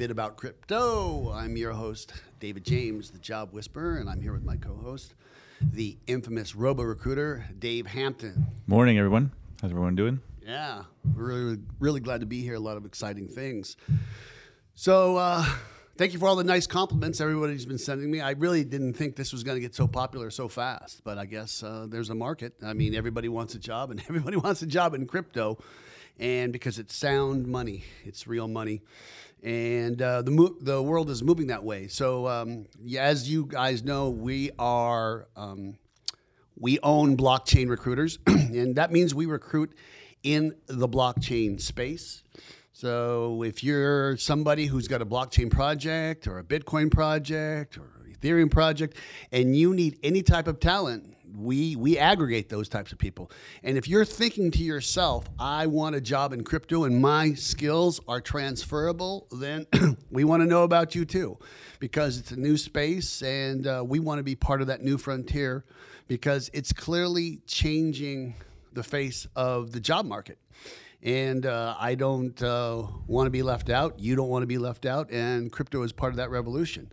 bit about crypto. I'm your host, David James, the Job Whisperer, and I'm here with my co-host, the infamous Robo Recruiter, Dave Hampton. Morning, everyone. How's everyone doing? Yeah, we're really, really glad to be here. A lot of exciting things. So, uh, thank you for all the nice compliments everybody's been sending me. I really didn't think this was going to get so popular so fast, but I guess uh, there's a market. I mean, everybody wants a job, and everybody wants a job in crypto, and because it's sound money, it's real money, and uh, the mo- the world is moving that way. So, um, as you guys know, we are um, we own blockchain recruiters, and that means we recruit in the blockchain space. So if you're somebody who's got a blockchain project or a Bitcoin project or Ethereum project, and you need any type of talent, we we aggregate those types of people. And if you're thinking to yourself, I want a job in crypto and my skills are transferable, then we want to know about you too, because it's a new space and uh, we want to be part of that new frontier because it's clearly changing the face of the job market and uh, I don't uh, want to be left out. You don't want to be left out, and crypto is part of that revolution.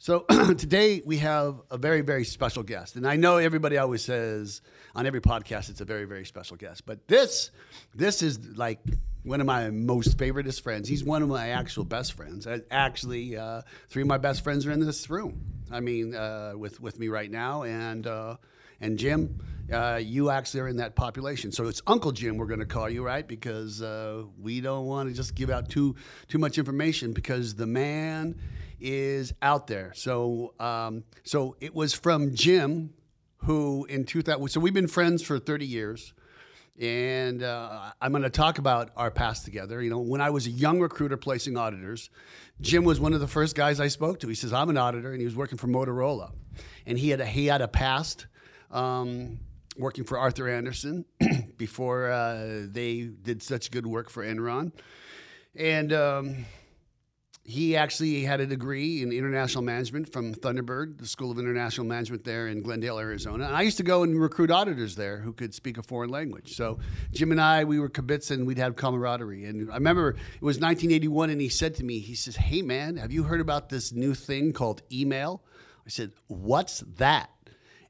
So today we have a very, very special guest, and I know everybody always says on every podcast it's a very, very special guest, but this, this is like one of my most favoriteest friends. He's one of my actual best friends. I, actually, uh, three of my best friends are in this room. I mean, uh, with with me right now, and uh, and Jim, uh, you actually are in that population. So it's Uncle Jim we're going to call you, right? Because uh, we don't want to just give out too too much information because the man is out there. So um, so it was from Jim who in 2000. So we've been friends for 30 years. And uh, I'm going to talk about our past together. You know, when I was a young recruiter placing auditors, Jim was one of the first guys I spoke to. He says, "I'm an auditor," and he was working for Motorola, and he had a, he had a past um, working for Arthur Andersen before uh, they did such good work for Enron. And um, he actually had a degree in international management from Thunderbird, the School of International Management there in Glendale, Arizona. And I used to go and recruit auditors there who could speak a foreign language. So Jim and I, we were kibitz and we'd have camaraderie. And I remember it was 1981, and he said to me, he says, "Hey man, have you heard about this new thing called email?" I said, "What's that?"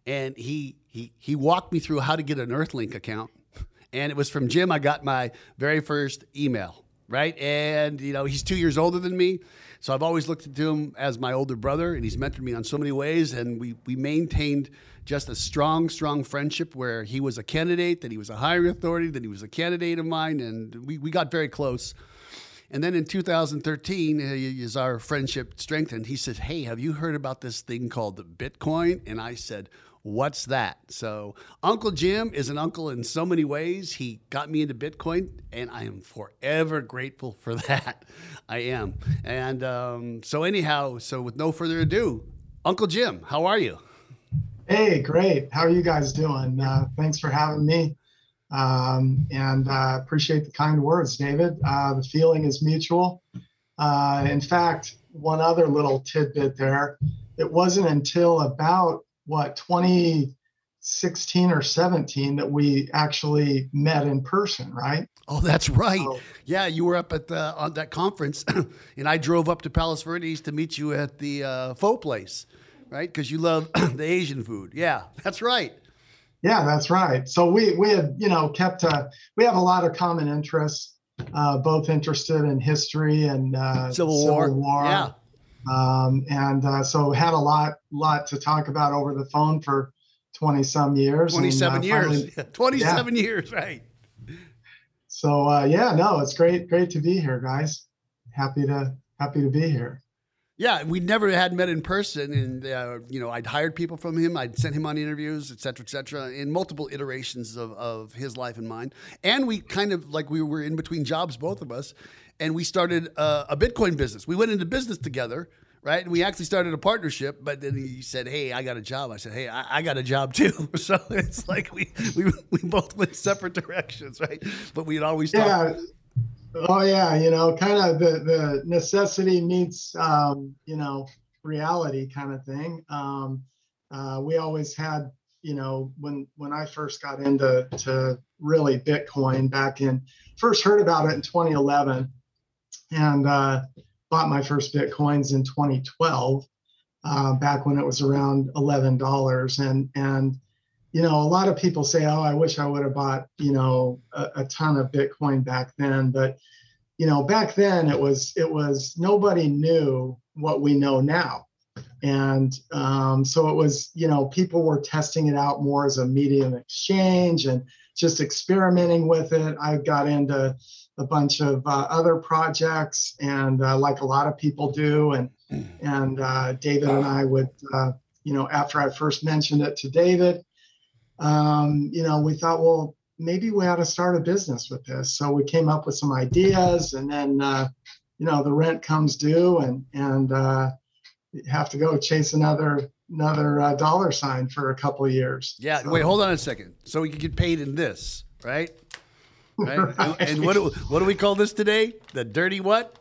And he he he walked me through how to get an Earthlink account, and it was from Jim. I got my very first email, right? And you know, he's two years older than me, so I've always looked to him as my older brother, and he's mentored me on so many ways. And we we maintained just a strong, strong friendship where he was a candidate, that he was a hiring authority, that he was a candidate of mine, and we, we got very close. And then in 2013, uh, as our friendship strengthened, he said, Hey, have you heard about this thing called Bitcoin? And I said, What's that? So, Uncle Jim is an uncle in so many ways. He got me into Bitcoin, and I am forever grateful for that. I am. And um, so, anyhow, so with no further ado, Uncle Jim, how are you? Hey, great. How are you guys doing? Uh, thanks for having me. Um, and uh, appreciate the kind words, David. Uh, the feeling is mutual. Uh, in fact, one other little tidbit there. It wasn't until about what 2016 or 17 that we actually met in person, right? Oh, that's right. So, yeah, you were up at the on that conference, and I drove up to Palos Verdes to meet you at the uh, Pho place, right? Because you love the Asian food. Yeah, that's right. Yeah, that's right. So we we had you know kept uh, we have a lot of common interests, uh, both interested in history and uh, Civil, Civil War. War. Yeah. Um, and uh, so had a lot lot to talk about over the phone for 20 some years 27 and, uh, years finally, 27 yeah. years right so uh, yeah no it's great great to be here guys happy to happy to be here yeah, we never had met in person, and uh, you know, I'd hired people from him. I'd sent him on interviews, et cetera, et cetera, in multiple iterations of, of his life and mine. And we kind of like we were in between jobs, both of us, and we started uh, a Bitcoin business. We went into business together, right? And we actually started a partnership. But then he said, "Hey, I got a job." I said, "Hey, I, I got a job too." so it's like we we we both went separate directions, right? But we'd always. Yeah. Oh yeah, you know, kind of the the necessity meets um, you know reality kind of thing. Um, uh, we always had, you know, when when I first got into to really Bitcoin back in first heard about it in 2011, and uh, bought my first bitcoins in 2012, uh, back when it was around $11. And and you know, a lot of people say, "Oh, I wish I would have bought you know a, a ton of Bitcoin back then," but you know, back then it was it was nobody knew what we know now. And um, so it was you know people were testing it out more as a medium exchange and just experimenting with it. I got into a bunch of uh, other projects and uh, like a lot of people do and and uh, david and i would uh, you know after i first mentioned it to david um, you know we thought well maybe we ought to start a business with this so we came up with some ideas and then uh, you know the rent comes due and and uh, have to go chase another another uh, dollar sign for a couple of years. Yeah. So, wait, hold on a second. So we could get paid in this, right? Right. right. And, what do, what do we call this today? The dirty what?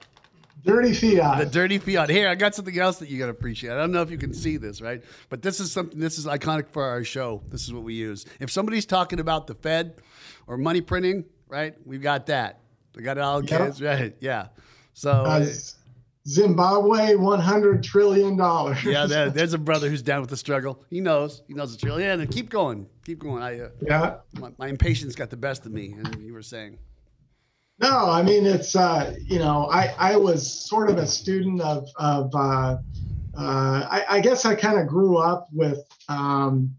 Dirty fiat. The dirty fiat. Here, I got something else that you got to appreciate. I don't know if you can see this, right? But this is something. This is iconic for our show. This is what we use. If somebody's talking about the Fed or money printing, right? We've got that. We got it all, kids, yep. right? Yeah. So. Uh, Zimbabwe, one hundred trillion dollars. yeah, there, there's a brother who's down with the struggle. He knows. He knows the trillion. And keep going. Keep going. I uh, yeah. My, my, impatience got the best of me, and you were saying. No, I mean it's uh, you know I I was sort of a student of of uh, uh, I, I guess I kind of grew up with um,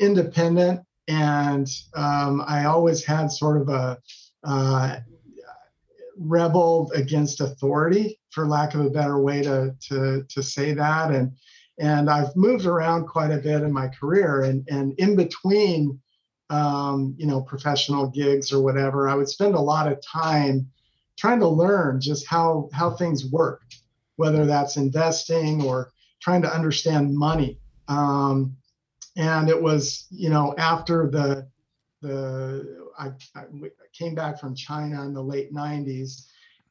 independent, and um, I always had sort of a uh, rebelled against authority for lack of a better way to to to say that. And and I've moved around quite a bit in my career and and in between um, you know professional gigs or whatever I would spend a lot of time trying to learn just how how things work whether that's investing or trying to understand money. Um, and it was you know after the the I, I came back from China in the late 90s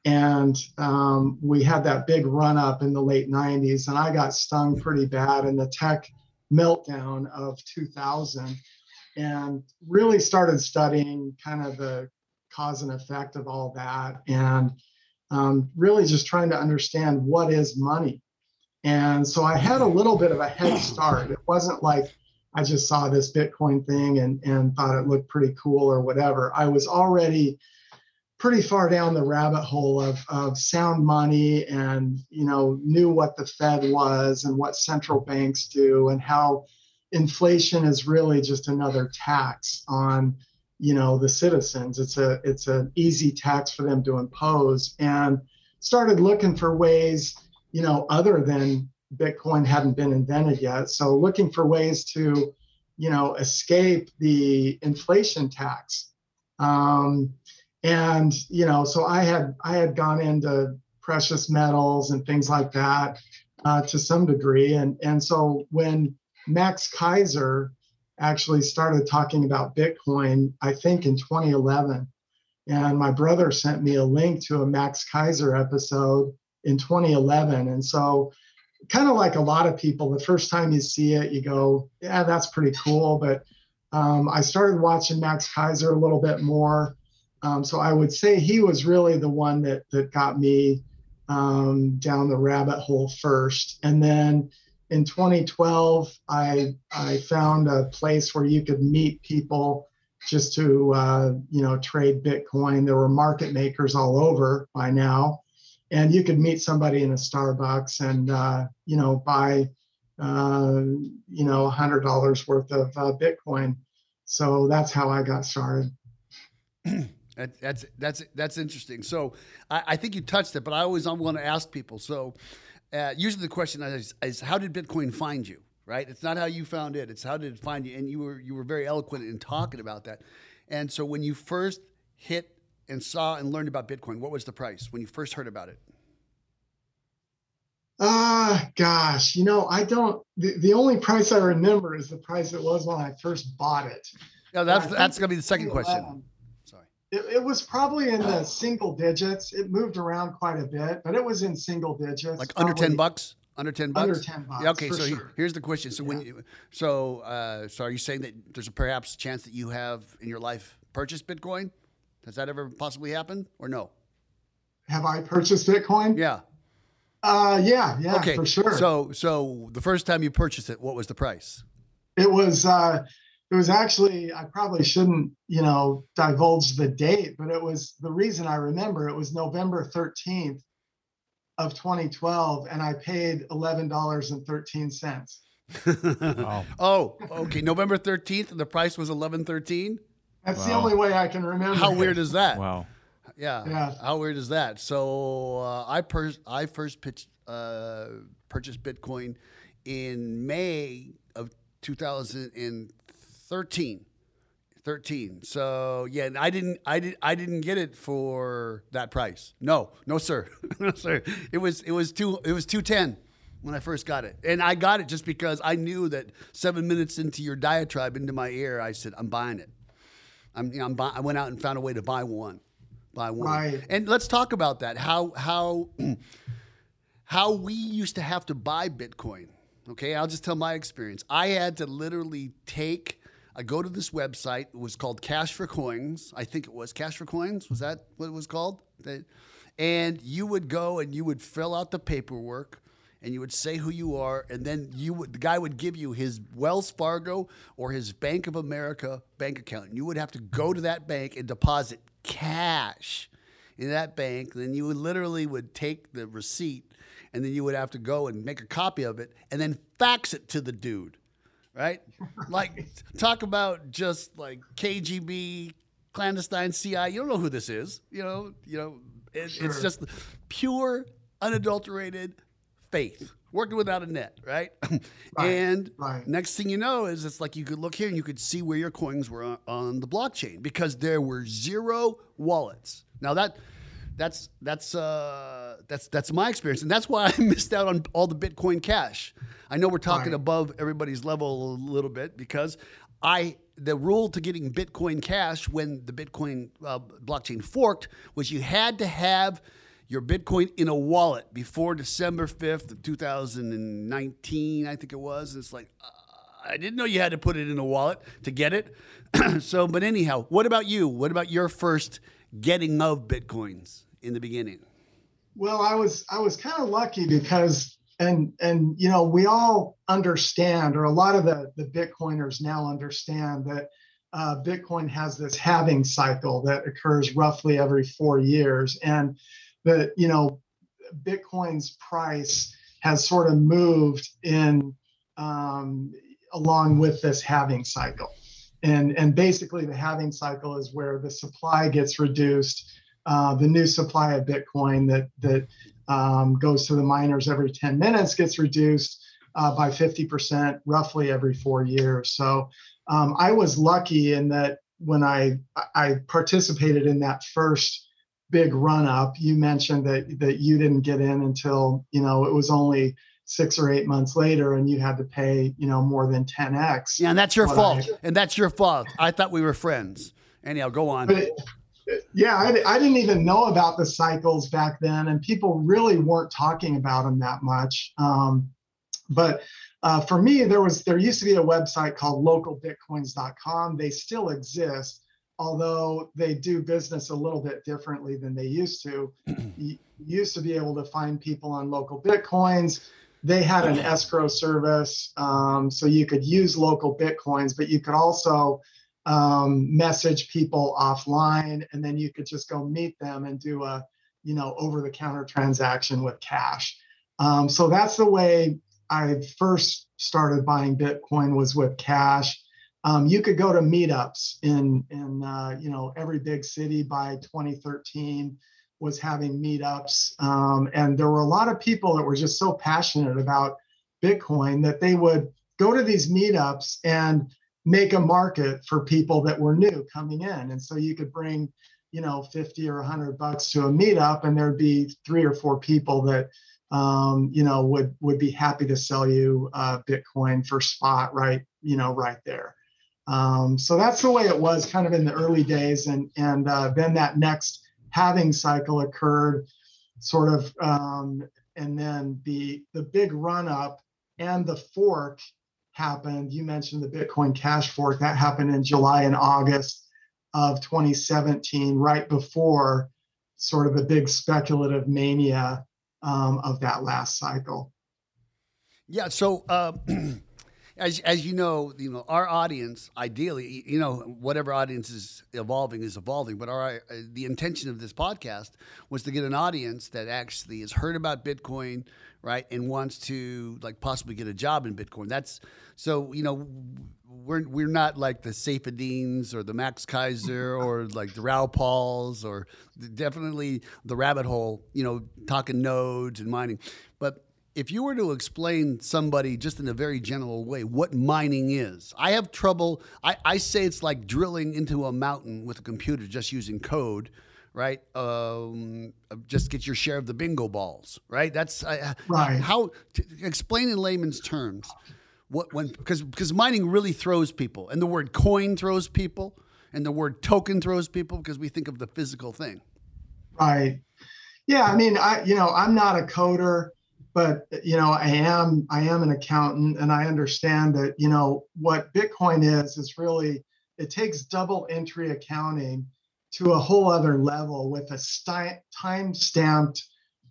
and um, we had that big run up in the late 90s and i got stung pretty bad in the tech meltdown of 2000 and really started studying kind of the cause and effect of all that and um, really just trying to understand what is money. And so i had a little bit of a head start. It wasn't like i just saw this bitcoin thing and, and thought it looked pretty cool or whatever. I was already pretty far down the rabbit hole of, of sound money and you know knew what the fed was and what central banks do and how inflation is really just another tax on you know the citizens. It's a it's an easy tax for them to impose and started looking for ways you know other than bitcoin hadn't been invented yet. So looking for ways to you know escape the inflation tax. Um, and you know so i had i had gone into precious metals and things like that uh, to some degree. And and so when max keiser actually started talking about bitcoin i think in 2011 and my brother sent me a link to a max keiser episode in 2011 and so kind of like a lot of people the first time you see it you go yeah that's pretty cool. But um, i started watching max keiser a little bit more um, so I would say he was really the one that that got me um, down the rabbit hole first. And then in 2012, I I found a place where you could meet people just to uh, you know trade Bitcoin. There were market makers all over by now, and you could meet somebody in a Starbucks and uh, you know buy uh, you know hundred dollars worth of uh, Bitcoin. So that's how I got started. That, that's that's that's interesting. So I, I, think you touched it, but I always want to ask people. So uh, usually the question is, is, how did Bitcoin find you? Right? It's not how you found it; it's how did it find you. And you were you were very eloquent in talking about that. And so when you first hit and saw and learned about Bitcoin, what was the price when you first heard about it? Ah, uh, gosh, you know, I don't. The, the only price I remember is the price it was when I first bought it. Yeah, that's that's gonna be the second question. It, it, was probably in the single digits. It moved around quite a bit, but it was in single digits. Like under ten bucks. Under ten bucks. Under ten bucks. Yeah, okay, so sure. here's the question. So yeah. when you, so uh, so are you saying that there's perhaps a perhaps chance that you have in your life purchased Bitcoin? Has that ever possibly happened or no? Have I purchased Bitcoin? Yeah. Uh, yeah, yeah, okay. for sure. So, so the first time you purchased it, what was the price? It was. Uh, it was actually. I probably shouldn't, you know, divulge the date, but it was the reason I remember. It was November thirteenth of 2012, and I paid eleven dollars and thirteen cents. Wow. Oh, okay. November 13th, and the price was 11.13. That's the only way I can remember. How it. weird is that? Wow. Yeah. Yeah. How weird is that? So uh, I per- I first pitched, uh, purchased Bitcoin in May of 2013. 13. So yeah, and I didn't I did I didn't get it for that price. No, no sir. no sir. It was it was two it was 210 when I first got it. And I got it just because I knew that 7 minutes into your diatribe into my ear I said I'm buying it. I'm, you know, I'm buy, I went out and found a way to buy one, buy one. Right. And let's talk about that. How how how we used to have to buy Bitcoin. Okay, I'll just tell my experience. I had to literally take. I go to this website. It was called Cash for Coins. I think it was Cash for Coins. Was that what it was called? And you would go and you would fill out the paperwork and you would say who you are, and then you would the guy would give you his Wells Fargo or his Bank of America bank account. And you would have to go to that bank and deposit cash in that bank. Then you would literally would take the receipt, and then you would have to go and make a copy of it, and then fax it to the dude, right? like talk about just like KGB clandestine CI. You don't know who this is, you know. You know, it, it's just pure, unadulterated faith. Working without a net, right? and right. next thing you know is it's like you could look here and you could see where your coins were on, on the blockchain because there were zero wallets. Now that that's that's uh, that's that's my experience, and that's why I missed out on all the Bitcoin Cash. I know we're talking Right. above everybody's level a little bit because I the rule to getting Bitcoin Cash when the Bitcoin uh, blockchain forked was you had to have your Bitcoin in a wallet before December 5th of 2019, I think it was. It's like, uh, I didn't know you had to put it in a wallet to get it. so, but anyhow, what about you? What about your first getting of Bitcoins in the beginning? Well, I was I was kind of lucky because and and you know we all understand, or a lot of the the Bitcoiners now understand that uh, Bitcoin has this halving cycle that occurs roughly every four years, and that you know Bitcoin's price has sort of moved in um, along with this halving cycle, and and basically the halving cycle is where the supply gets reduced uh, the new supply of Bitcoin that that um, goes to the miners every 10 minutes gets reduced uh, by 50% roughly every four years. So um, I was lucky in that when I I participated in that first big run up, you mentioned that that you didn't get in until you know it was only six or eight months later, and you had to pay you know more than 10x. Yeah, and that's your fault. I- and that's your fault. I thought we were friends. Anyhow, go on. But yeah, I, I didn't even know about the cycles back then, and people really weren't talking about them that much. Um, but uh, for me, there was there used to be a website called localbitcoins.com. They still exist, although they do business a little bit differently than they used to. you used to be able to find people on local bitcoins. They had an escrow service, um, so you could use local bitcoins, but you could also um, message people offline, and then you could just go meet them and do a, you know, over-the-counter transaction with cash. Um, so that's the way I first started buying Bitcoin was with cash. Um, you could go to meetups in in uh, you know every big city by 2013 was having meetups, um, and there were a lot of people that were just so passionate about Bitcoin that they would go to these meetups and make a market for people that were new coming in. And so you could bring, you know, 50 or 100 bucks to a meetup, and there'd be three or four people that, um, you know, would would be happy to sell you uh, Bitcoin for spot right, you know, right there. Um, so that's the way it was kind of in the early days, and and uh, then that next halving cycle occurred, sort of, um, and then the the big run up and the fork happened. You mentioned the Bitcoin Cash fork that happened in July and August of 2017, right before sort of the big speculative mania um, of that last cycle. Yeah. So, uh, as as you know, you know our audience. Ideally, you know, whatever audience is evolving is evolving. But our uh, the intention of this podcast was to get an audience that actually has heard about Bitcoin, right, and wants to like possibly get a job in Bitcoin. That's so you know. We're, we're not like the Saifedeans or the Max Keiser or like the Raoul Pauls or definitely the rabbit hole, you know, talking nodes and mining. But if you were to explain somebody just in a very general way what mining is, I have trouble. I, I say it's like drilling into a mountain with a computer just using code, right? Um, just get your share of the bingo balls, right? That's uh, right. How to explain in layman's terms what when because because mining really throws people, and the word coin throws people, and the word token throws people because we think of the physical thing. Right. Yeah. I mean, I you know I'm not a coder but you know i am i am an accountant and i understand that you know what bitcoin is is really it takes double entry accounting to a whole other level with a sti- time stamped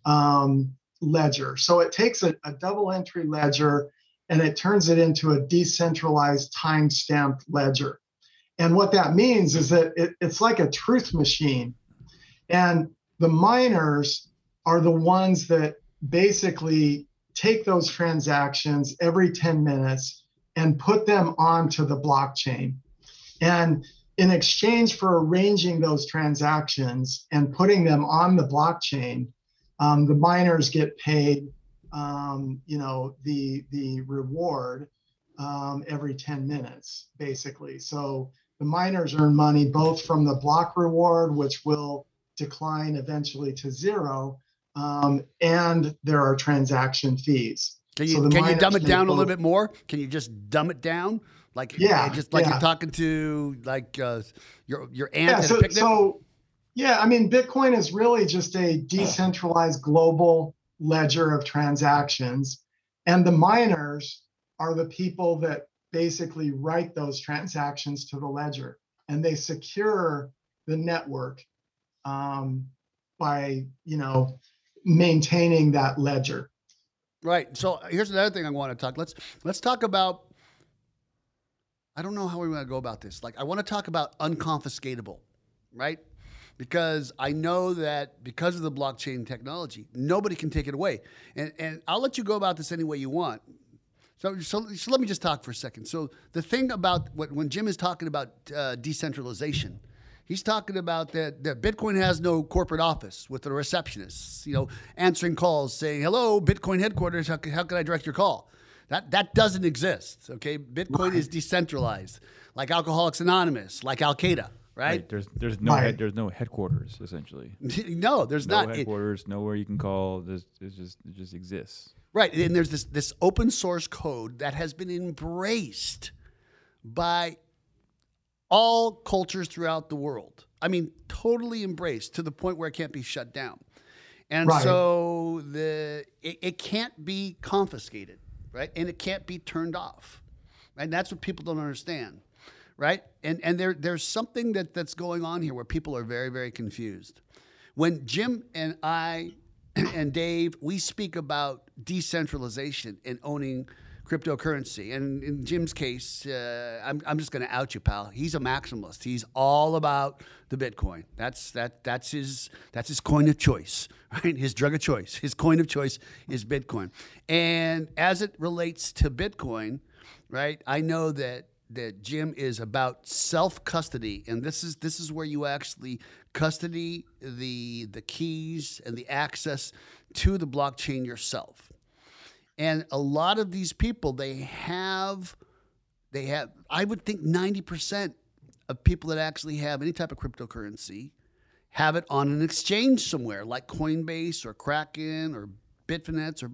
um, ledger. So it takes a, a double entry ledger and it turns it into a decentralized time stamped ledger. And what that means is that it, it's like a truth machine. And the miners are the ones that basically take those transactions every 10 minutes and put them onto the blockchain. And in exchange for arranging those transactions and putting them on the blockchain, um, the miners get paid, um, you know, the the reward um, every 10 minutes, basically. So the miners earn money both from the block reward, which will decline eventually to zero, um, and there are transaction fees. Can you so can you dumb it down a little bit more? Can you just dumb it down? Like yeah, just like yeah. you're talking to like uh, your your aunt yeah, so. So yeah, I mean Bitcoin is really just a decentralized global ledger of transactions, and the miners are the people that basically write those transactions to the ledger, and they secure the network um, by you know maintaining that ledger. Right. So here's another thing I want to talk. Let's let's talk about. I don't know how we want to go about this. Like I want to talk about unconfiscatable, right? Because I know that because of the blockchain technology, nobody can take it away. And and I'll let you go about this any way you want. So, so, so let me just talk for a second. So the thing about what, when Jim is talking about uh, decentralization, He's talking about that, that Bitcoin has no corporate office with a receptionist, you know, answering calls saying, hello, Bitcoin headquarters, how, how can I direct your call? That, that doesn't exist, okay? Bitcoin right. is decentralized, like Alcoholics Anonymous, like Al Qaeda. Right? right? There's there's no right. head, there's no headquarters essentially. no, there's no not headquarters. It, nowhere you can call. There's, it just it just exists. Right, and there's this this open source code that has been embraced by all cultures throughout the world. I mean, totally embraced to the point where it can't be shut down. And right. so the it, it, can't be confiscated, right? And it can't be turned off. And that's what people don't understand. Right? And and there there's something that, that's going on here where people are very, very confused. When Jim and I and Dave, we speak about decentralization and owning cryptocurrency. And in Jim's case, uh, I'm, I'm just going to out you, pal. He's a maximalist. He's all about the Bitcoin. That's that that's his that's his coin of choice, right? His drug of choice. His coin of choice is Bitcoin. And as it relates to Bitcoin, right? I know that that Jim is about self custody, and this is this is where you actually custody the the keys and the access to the blockchain yourself. And a lot of these people, they have, they have, I would think 90% of people that actually have any type of cryptocurrency have it on an exchange somewhere like Coinbase or Kraken or Bitfinex or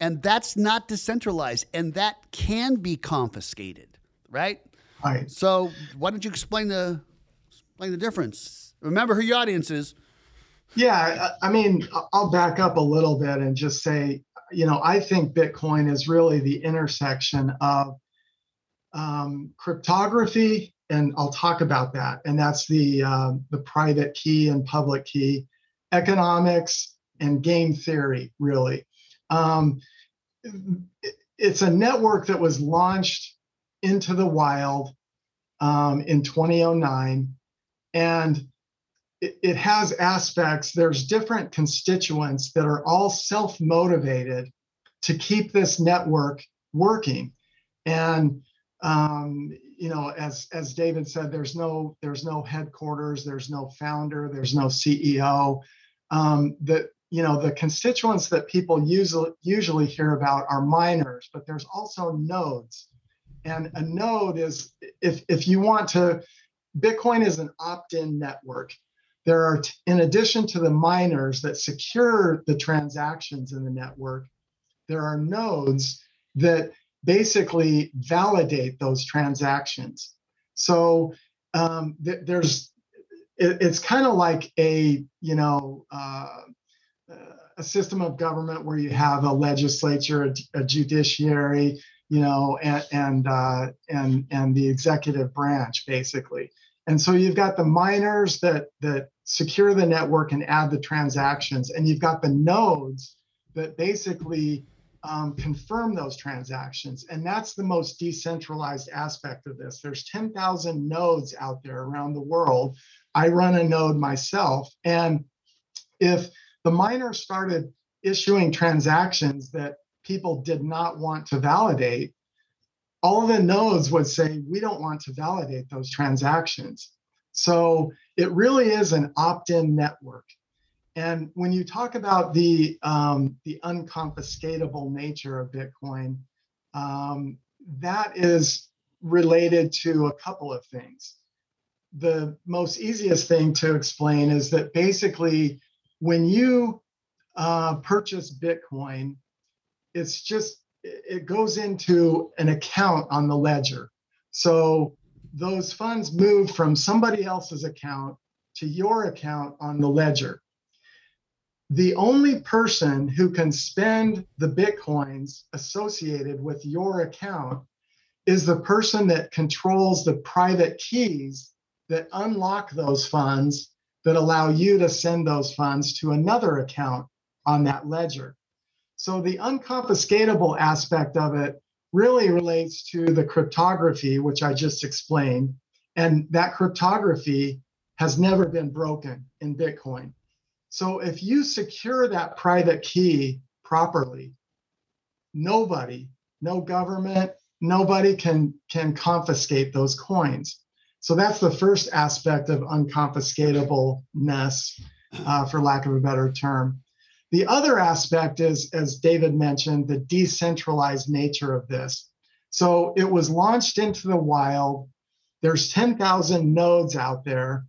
and that's not decentralized and that can be confiscated, right? Right. So why don't you explain the explain the difference? Remember who your audience is. Yeah, I mean, I'll back up a little bit and just say you know, I think Bitcoin is really the intersection of um, cryptography, and I'll talk about that. And that's the uh, the private key and public key, economics and game theory, really. Um, it's a network that was launched into the wild um, in 2009. And it, has aspects, there's different constituents that are all self motivated to keep this network working. And um, you know, as as David said, there's no there's no headquarters, there's no founder, there's no CEO. Um, the you know the constituents that people usually usually hear about are miners, but there's also nodes. And a node is if if you want to, Bitcoin is an opt-in network. There are, in addition to the miners that secure the transactions in the network, there are nodes that basically validate those transactions. So um, th- there's, it, it's kind of like a, you know, uh, a system of government where you have a legislature, a, a judiciary, you know, and and uh, and and the executive branch basically. And so you've got the miners that that secure the network and add the transactions, and you've got the nodes that basically um, confirm those transactions. And that's the most decentralized aspect of this. There's 10,000 nodes out there around the world. I run a node myself. And if the miner started issuing transactions that people did not want to validate, all the nodes would say, we don't want to validate those transactions. So it really is an opt in network. And when you talk about the um, the unconfiscatable nature of Bitcoin, um, that is related to a couple of things. The most easiest thing to explain is that basically, when you uh, purchase Bitcoin, it's just it goes into an account on the ledger. So those funds move from somebody else's account to your account on the ledger the only person who can spend the bitcoins associated with your account is the person that controls the private keys that unlock those funds that allow you to send those funds to another account on that ledger. So the unconfiscatable aspect of it really relates to the cryptography, which I just explained. And that cryptography has never been broken in Bitcoin. So if you secure that private key properly, nobody, no government, nobody can can confiscate those coins. So that's the first aspect of unconfiscatableness, uh, for lack of a better term. The other aspect is, as David mentioned, the decentralized nature of this. So it was launched into the wild. There's 10,000 nodes out there.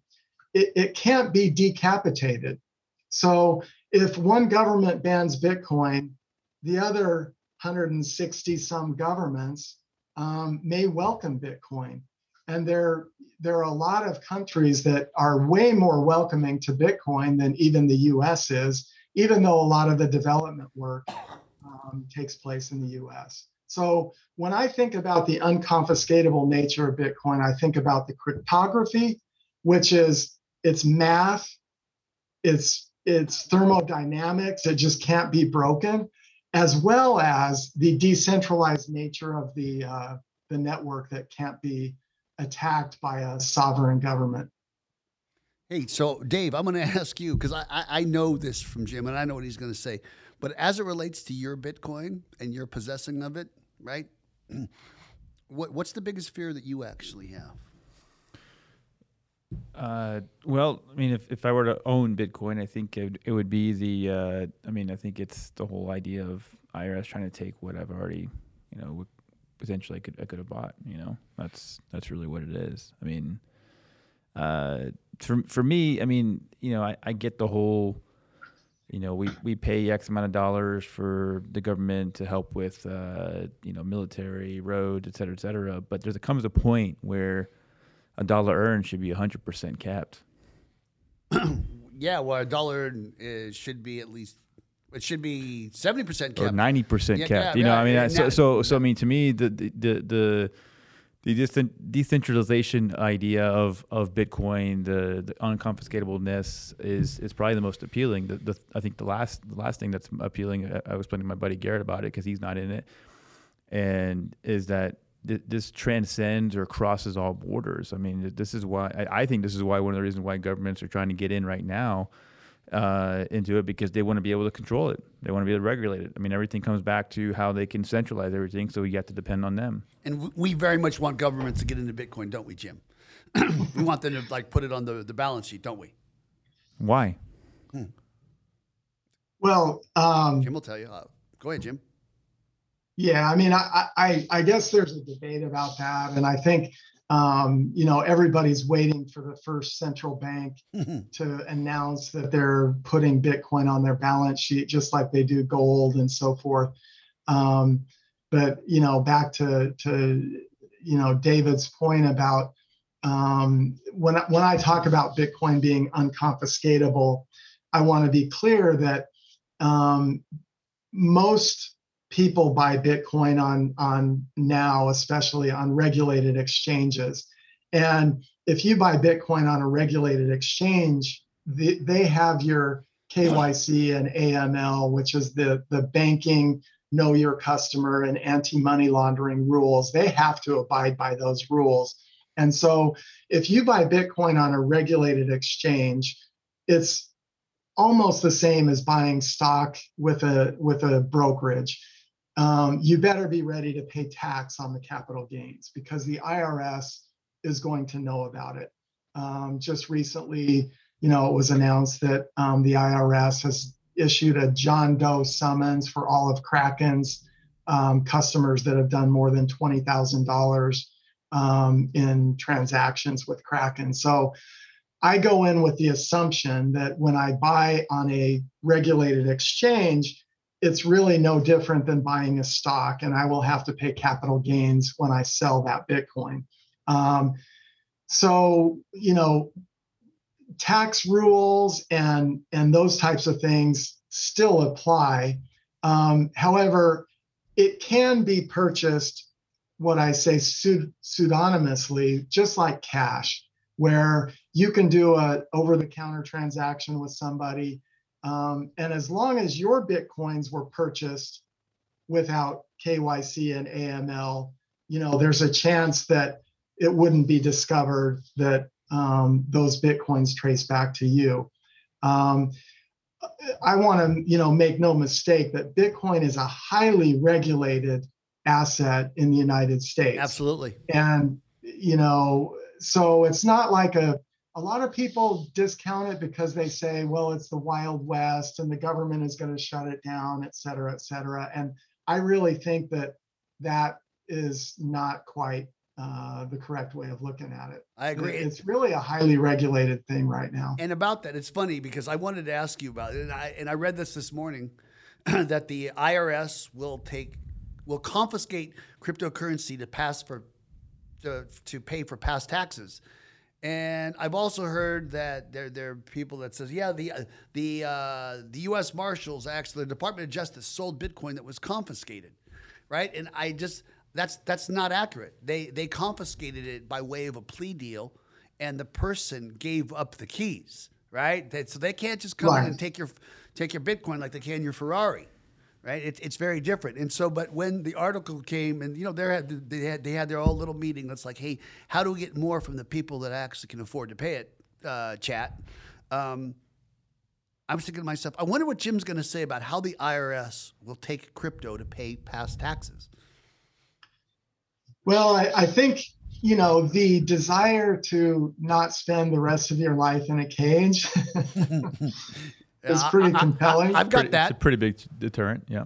It, it can't be decapitated. So if one government bans Bitcoin, the other 160 some governments um, may welcome Bitcoin. And there, there are a lot of countries that are way more welcoming to Bitcoin than even the US is, even though a lot of the development work um, takes place in the US. So when I think about the unconfiscatable nature of Bitcoin, I think about the cryptography, which is it's math, it's its thermodynamics, it just can't be broken, as well as the decentralized nature of the, uh, the network that can't be attacked by a sovereign government. Hey, so Dave, I'm going to ask you because I, I, I know this from Jim and I know what he's going to say, but as it relates to your Bitcoin and your possessing of it, right? What, what's the biggest fear that you actually have? Uh, well, I mean, if, if I were to own Bitcoin, I think it, it would be the. Uh, I mean, I think it's the whole idea of IRS trying to take what I've already, you know, potentially I could I could have bought. You know, that's that's really what it is. I mean, uh, for for me, I mean, you know, I, I get the whole. You know, we, we pay X amount of dollars for the government to help with, uh, you know, military, roads, et cetera, et cetera. But there comes a point where a dollar earned should be 100% capped. yeah, well, a dollar is, should be at least it should be 70% capped. Or 90% yeah, capped. Yeah, you know, yeah, I mean, so, so, so, I mean, to me, the, the, the, the decentralization idea of, of Bitcoin, the, the unconfiscatableness is is probably the most appealing. The, the, I think the last the last thing that's appealing, uh, I was talking to my buddy Garrett about it because he's not in it, and is that th- this transcends or crosses all borders. I mean, this is why I, I think this is why one of the reasons why governments are trying to get in right now uh, into it because they want to be able to control it. They want to be able to regulate it. I mean, everything comes back to how they can centralize everything, so you have to depend on them. And we very much want governments to get into Bitcoin, don't we, Jim? we want them to like put it on the, the balance sheet, don't we? Why? Hmm. Well, um, Jim will tell you. Uh, go ahead, Jim. Yeah, I mean, I, I I guess there's a debate about that, and I think um, you know, everybody's waiting for the first central bank mm-hmm. to announce that they're putting Bitcoin on their balance sheet, just like they do gold and so forth. Um, but you know, back to to you know David's point about um, when when I talk about Bitcoin being unconfiscatable, I want to be clear that um, most people buy Bitcoin on on now, especially on regulated exchanges. And if you buy Bitcoin on a regulated exchange, the, they have your KYC and AML, which is the the banking know your customer and anti-money laundering rules. They have to abide by those rules. And so if you buy Bitcoin on a regulated exchange, it's almost the same as buying stock with a with a brokerage um, you better be ready to pay tax on the capital gains because the IRS is going to know about it. Um, just recently, you know, it was announced that um, the IRS has issued a John Doe summons for all of Kraken's um, customers that have done more than twenty thousand um, dollars in transactions with Kraken. So. I go in with the assumption that when I buy on a regulated exchange, it's really no different than buying a stock, and I will have to pay capital gains when I sell that Bitcoin. Um, so, you know, tax rules and and those types of things still apply. Um, however, it can be purchased, what I say pseudonymously, just like cash, where you can do a over-the-counter transaction with somebody um, and as long as your Bitcoins were purchased without KYC and AML, you know, there's a chance that it wouldn't be discovered that um, those Bitcoins trace back to you. Um, I want to, you know, make no mistake that Bitcoin is a highly regulated asset in the United States. Absolutely. And, you know, so it's not like a a lot of people discount it because they say, well, it's the Wild West and the government is going to shut it down, et cetera, et cetera. And I really think that that is not quite uh, the correct way of looking at it. I agree. It's really a highly regulated thing right now. And about that, it's funny because I wanted to ask you about it, and I, and I read this this morning that the IRS will take will confiscate cryptocurrency to pass for to, to pay for past taxes. And I've also heard that there, there are people that says, yeah, the uh, the uh, the U.S. Marshals actually, the Department of Justice sold Bitcoin that was confiscated, right? And I just that's that's not accurate. They they confiscated it by way of a plea deal, and the person gave up the keys, right? They, so they can't just come right. in and take your take your Bitcoin like they can your Ferrari right? It's it's very different. And so, but when the article came, and you know, they had they had they had their own little meeting. That's like, hey, how do we get more from the people that actually can afford to pay it? Uh, chat. Um, I was thinking to myself, I wonder what Jim's going to say about how the IRS will take crypto to pay past taxes. Well, I, I think you know the desire to not spend the rest of your life in a cage is pretty I, compelling. I, have got that. It's a pretty big deterrent. Yeah.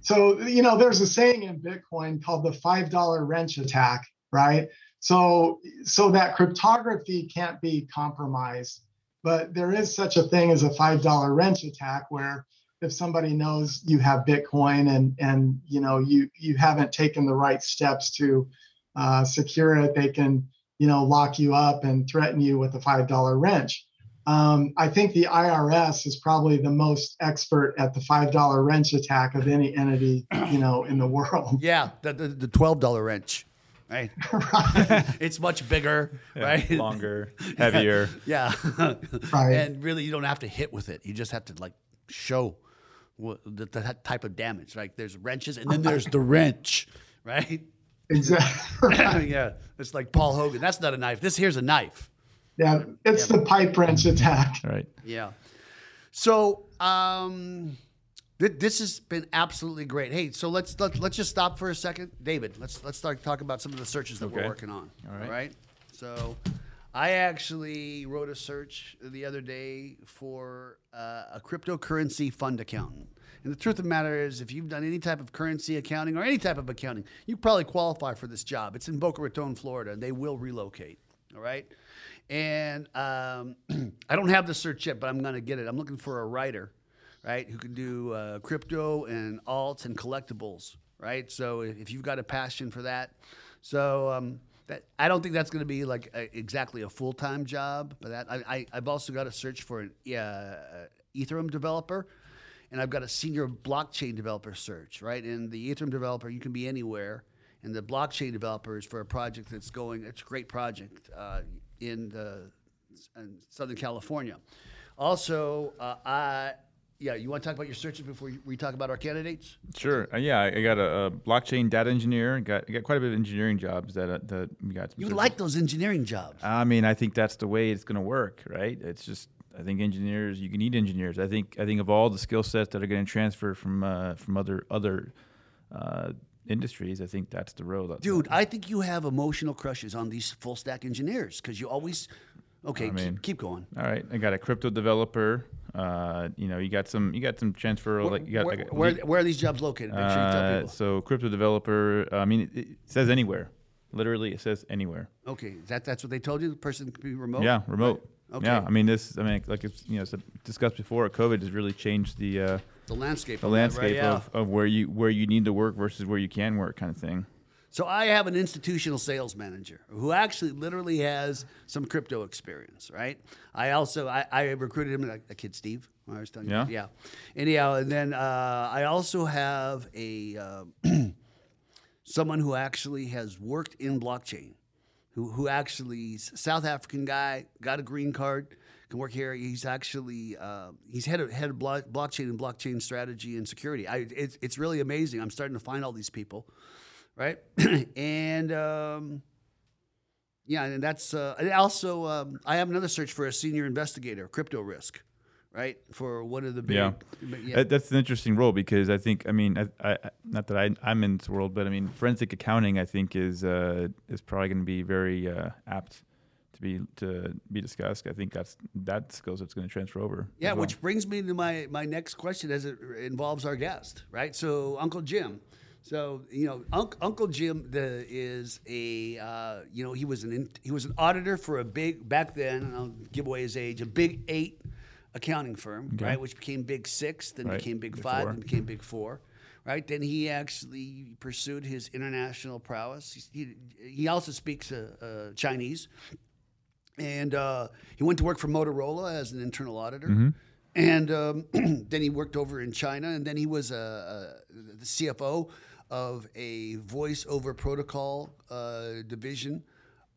So, you know, there's a saying in Bitcoin called the $5 wrench attack, right? So, so that cryptography can't be compromised. But there is such a thing as a $5 wrench attack where if somebody knows you have Bitcoin and and you know you you haven't taken the right steps to uh, secure it, they can you know lock you up and threaten you with a five dollar wrench. Um, I think the IRS is probably the most expert at the five dollar wrench attack of any entity, you know, in the world. Yeah, the the, the twelve dollar wrench. right? right. it's much bigger, Yeah, right? Longer, heavier. Yeah. Right. And really, you don't have to hit with it. You just have to like show what the, the type of damage. Like there's wrenches, and then there's the wrench, right? Exactly. yeah. It's like Paul Hogan. That's not a knife. This here's a knife. Yeah, it's the pipe wrench attack. Right. Yeah. So um, th- this has been absolutely great. Hey, so let's let, let's just stop for a second, David. Let's let's start talking about some of the searches that we're working on. All right. All right. So I actually wrote a search the other day for uh, a cryptocurrency fund accountant. And the truth of the matter is, if you've done any type of currency accounting or any type of accounting, you probably qualify for this job. It's in Boca Raton, Florida, and they will relocate. All right. And um, I don't have the search yet, but I'm going to get it. I'm looking for a writer, right, who can do uh, crypto and alts and collectibles, right? So if, you've got a passion for that, so um, that I don't think that's going to be like a, exactly a full time job, but that I, I I've also got a search for an uh, Ethereum developer, and I've got a senior blockchain developer search, right? And the Ethereum developer, you can be anywhere, and the blockchain developer is for a project that's going. It's a great project uh, in the in Southern California. Also, uh, I yeah, you want to talk about your searches before we talk about our candidates? Sure. Uh, yeah, I got a, a blockchain data engineer. Got I got quite a bit of engineering jobs that uh, that we got. some You searches. like those engineering jobs? I mean, I think that's the way it's going to work, right? It's just I think engineers you can need engineers. I think I think of all the skill sets that are going to transfer from uh, from other other uh, industries, I think that's the road. Dude, I think you have emotional crushes on these full stack engineers because you always. Okay, I mean- keep, keep going. All right, I got a crypto developer. Uh, you know, you got some you got some transfer like you got where, like where, where are these jobs located? Make sure you tell uh, people. so crypto developer. I mean, it, it says anywhere. Literally, it says anywhere. Okay, that that's what they told you. The person can be remote. Yeah, remote. Okay. Yeah, I mean this. I mean, like it's you know it's discussed before. COVID has really changed the uh, the landscape. the right? landscape Yeah. of, of where you where you need to work versus where you can work, kind of thing. So I have an institutional sales manager who actually literally has some crypto experience, right? I also I, I recruited him, a, a kid Steve. I was telling you, Yeah? yeah. Anyhow, and then uh, I also have a uh, someone who actually has worked in blockchain, who who actually is South African guy, got a green card, can work here. He's actually uh, he's head of head of blo- blockchain and blockchain strategy and security. I it's it's really amazing. I'm starting to find all these people right? and um, yeah, and that's uh, and also um, I have another search for a senior investigator, crypto risk, right? For one of the big, Yeah. yeah. That's an interesting role because I think I mean I, I not that I I'm in this world, but I mean forensic accounting I think is uh, is probably going to be very uh, apt to be to be discussed. I think that's that skill that's going to transfer over. Yeah, well. which brings me to my, my next question as it involves our guest, right? So, Uncle Jim. So, you know, Unc Uncle Jim the, is a, uh, you know, he was an in, he was an auditor for a big back then, and I'll give away his age, a big eight accounting firm, Okay. right, which became Big Six, then Right, became Big Big Five, Four. then became Big Four, right? Then he actually pursued his international prowess. He, he, he also speaks uh, uh, Chinese and uh, he went to work for Motorola as an internal auditor. And um, then he worked over in China, and then he was uh, uh, the CFO of a voice over protocol uh, division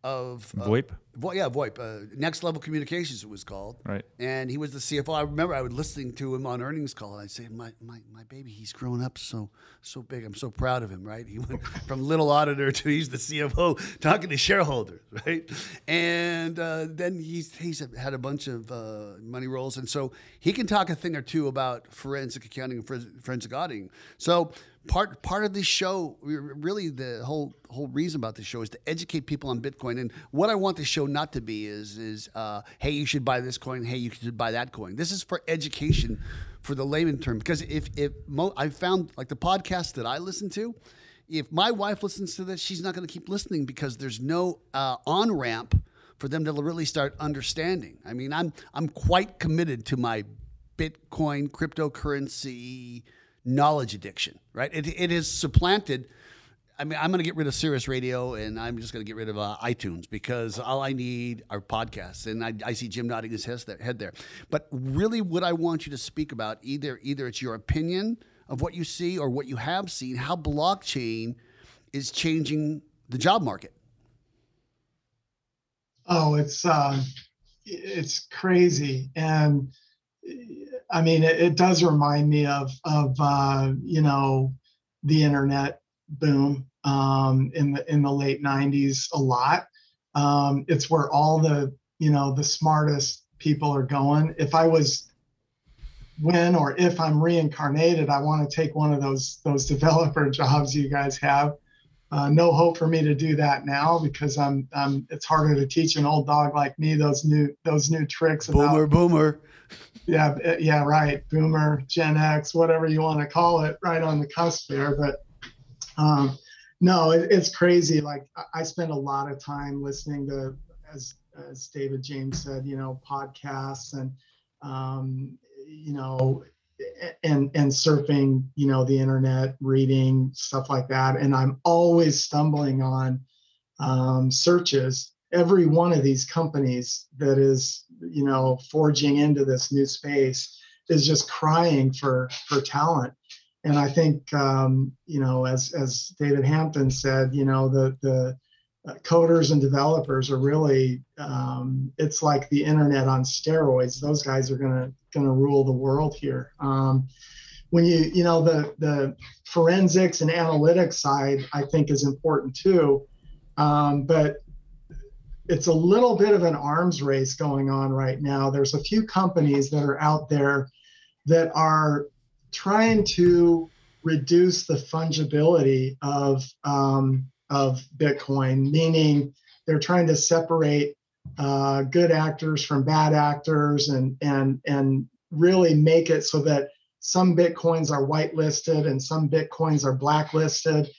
of uh, VoIP? Vo- yeah, VoIP. Uh, Next Level Communications, it was called. Right. And he was the CFO. I remember I was listening to him on earnings call, and I'd say, "My, my, my baby, he's grown up so so big. I'm so proud of him." Right? He went from little auditor to he's the CFO talking to shareholders, right? And uh, then he's he's had a bunch of uh, money rolls, and so he can talk a thing or two about forensic accounting and forensic- forensic auditing. So part part of this show, really the whole whole reason about this show is to educate people on Bitcoin. And what I want the show not to be is is uh, hey, you should buy this coin. Hey, you should buy that coin. This is for education, for the layman term. Because if if mo- I found like the podcast that I listen to. If my wife listens to this, she's not going to keep listening because there's no uh, on ramp for them to really start understanding. I mean, I'm I'm quite committed to my Bitcoin cryptocurrency knowledge addiction. Right? It it has supplanted. I mean, I'm going to get rid of Sirius Radio and I'm just going to get rid of uh, iTunes because all I need are podcasts. And I, I see Jim nodding his head there. But really, what I want you to speak about either either it's your opinion of what you see or what you have seen, how blockchain is changing the job market? Oh, it's uh, it's crazy, and I mean, it, it does remind me of of uh, you know the internet boom um, in the in the late '90s a lot. Um, it's where all the you know the smartest people are going. If I was when or if I'm reincarnated, I want to take one of those those developer jobs you guys have. Uh, no hope for me to do that now because I'm, I'm it's harder to teach an old dog like me those new those new tricks about boomer boomer. Yeah yeah right. Boomer gen x whatever you want to call it right on the cusp there. But um, no it, it's crazy. Like i spend a lot of time listening to as as david james said you know podcasts and um, you know and and surfing you know the internet reading stuff like that. And i'm always stumbling on um, searches. Every one of these companies that is you know forging into this new space is just crying for for talent. And i think um, you know as as david hampton said you know the the uh, coders and developers are really um, it's like the internet on steroids. Those guys are going to rule the world here. Um, when you you know the the forensics and analytics side i think is important too. Um, but it's a little bit of an arms race going on right now. There's a few companies that are out there that are trying to reduce the fungibility of um, of Bitcoin, meaning they're trying to separate uh, good actors from bad actors and and and really make it so that some bitcoins are whitelisted and some bitcoins are blacklisted.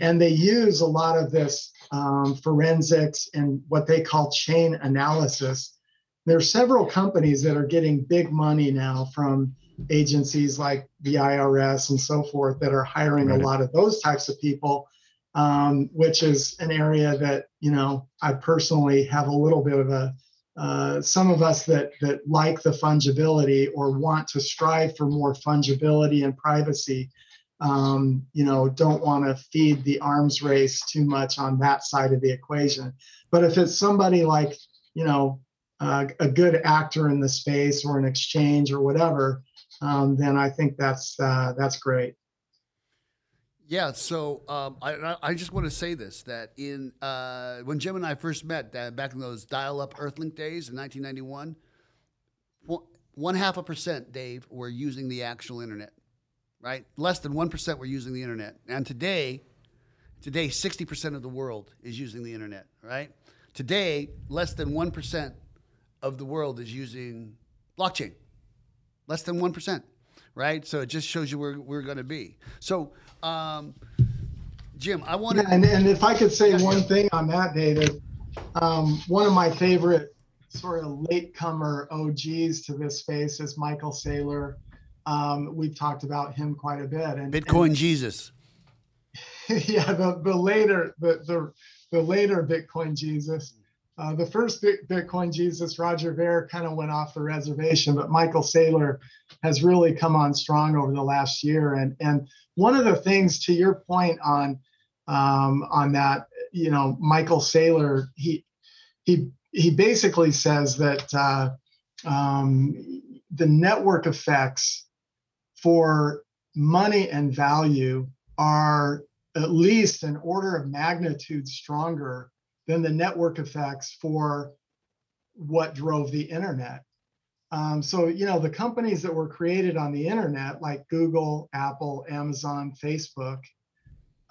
And they use a lot of this um, forensics and what they call chain analysis. There are several companies that are getting big money now from agencies like the irs and so forth that are hiring right. a lot of those types of people um, which is an area that you know I personally have a little bit of a uh, some of us that that like the fungibility or want to strive for more fungibility and privacy um, you know don't want to feed the arms race too much on that side of the equation. But if it's somebody like you know uh, a good actor in the space or an exchange or whatever um, then i think that's uh, that's great yeah, so um, I, I just want to say this that in uh, when Jim and I first met uh, back in those dial-up Earthlink days in 1991, one, one half a percent, Dave, were using the actual internet, right? Less than one percent were using the internet, and today, today, 60 percent of the world is using the internet, right? Today, less than one percent of the world is using blockchain, less than one percent, right? So it just shows you where we're going to be. So um, Jim, I want to. Yeah, and, and if I could say one thing on that, David, um, one of my favorite sort of latecomer OGs to this space is Michael Saylor. Um, we've talked about him quite a bit. And Bitcoin and, Jesus. yeah, the, the later the, the the later Bitcoin Jesus. Uh, the first Bitcoin Jesus, Roger Ver, kind of went off the reservation, but Michael Saylor has really come on strong over the last year. And and one of the things, to your point on um, on that, you know, Michael Saylor, he he he basically says that uh, um, the network effects for money and value are at least an order of magnitude stronger than the network effects for what drove the internet. Um, so, you know, the companies that were created on the internet, like Google, Apple, Amazon, Facebook,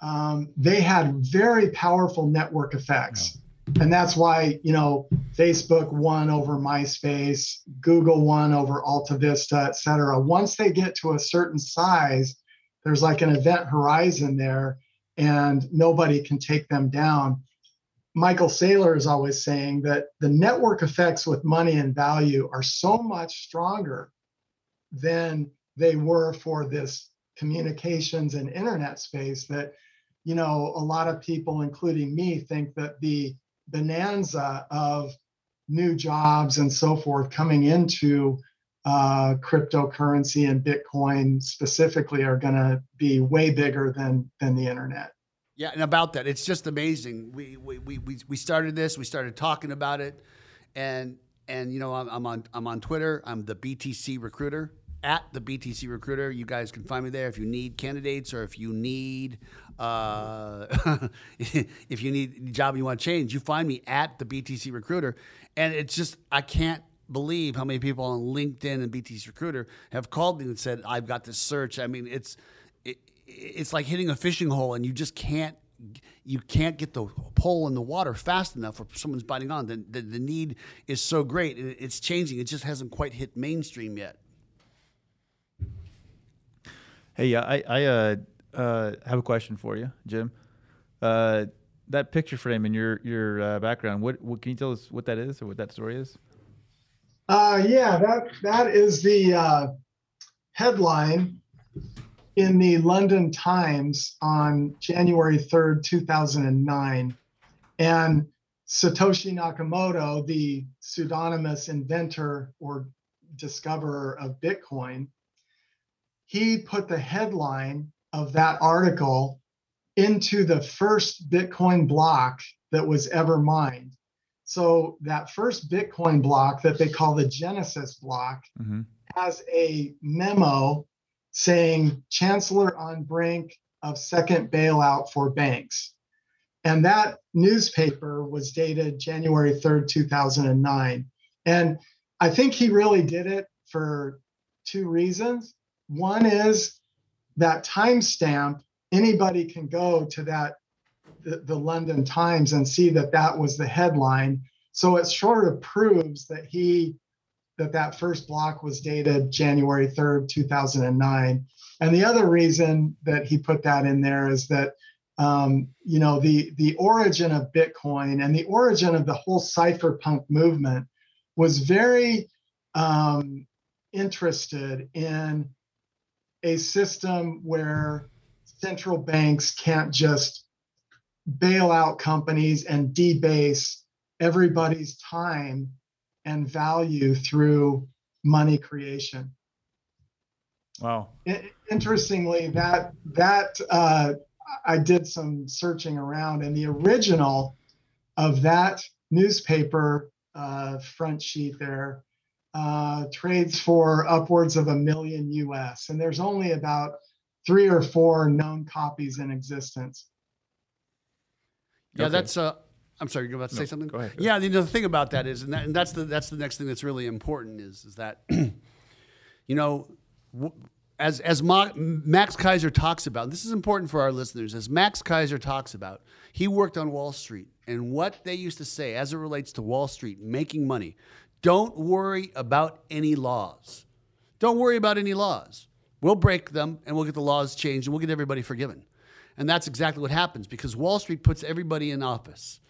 um, they had very powerful network effects. And that's why, you know, Facebook won over MySpace, Google won over Alta Vista, et cetera. Once they get to a certain size, there's like an event horizon there, and nobody can take them down. Michael Saylor is always saying that the network effects with money and value are so much stronger than they were for this communications and internet space that you know a lot of people including me think that the bonanza of new jobs and so forth coming into uh, cryptocurrency and bitcoin specifically are going to be way bigger than than the internet Yeah, and about that, it's just amazing. We we, we, we started this. We started talking about it, and and you know I'm, I'm on I'm on Twitter. I'm the BTC Recruiter at the BTC Recruiter. You guys can find me there if you need candidates or if you need uh, if you need a job you want to change. You find me at the BTC Recruiter, and it's just I can't believe how many people on LinkedIn and BTC Recruiter have called me and said I've got this search. I mean, it's it, it's like hitting a fishing hole, and you just can't you can't get the pole in the water fast enough or someone's biting on. The, the, the need is so great, and it's changing. It just hasn't quite hit mainstream yet. Hey, yeah, I, I uh, uh, have a question for you, Jim. Uh, that picture frame in your your uh, background. What, what can you tell us what that is or what that story is? Uh, yeah, that that is the uh, headline in the London Times on January 3rd, 2009. And Satoshi Nakamoto, the pseudonymous inventor or discoverer of Bitcoin, he put the headline of that article into the first Bitcoin block that was ever mined. So that first Bitcoin block that they call the Genesis block mm-hmm. has a memo saying Chancellor on brink of second bailout for banks. And that newspaper was dated January 3rd, 2009. And I think he really did it for two reasons. One is that timestamp, anybody can go to that the, the London Times and see that that was the headline. So it sort of proves that he that that first block was dated January 3rd, 2009. And the other reason that he put that in there is that um, you know the the origin of Bitcoin and the origin of the whole cypherpunk movement was very um, interested in a system where central banks can't just bail out companies and debase everybody's time and value through money creation. Wow. Interestingly, that that uh, I did some searching around, and the original of that newspaper uh, front sheet there uh, trades for upwards of a million US, and there's only about three or four known copies in existence. Yeah, okay. that's uh, I'm sorry, you're about to no, say something. Go ahead. Yeah, the, the thing about that is, and, that, and, that's the that's the next thing that's really important is is that, you know, as as Ma- Max Keiser talks about, this is important for our listeners. As Max Keiser talks about, he worked on Wall Street, and what they used to say as it relates to Wall Street making money, don't worry about any laws. Don't worry about any laws. We'll break them, and we'll get the laws changed, and we'll get everybody forgiven. And that's exactly what happens because Wall Street puts everybody in office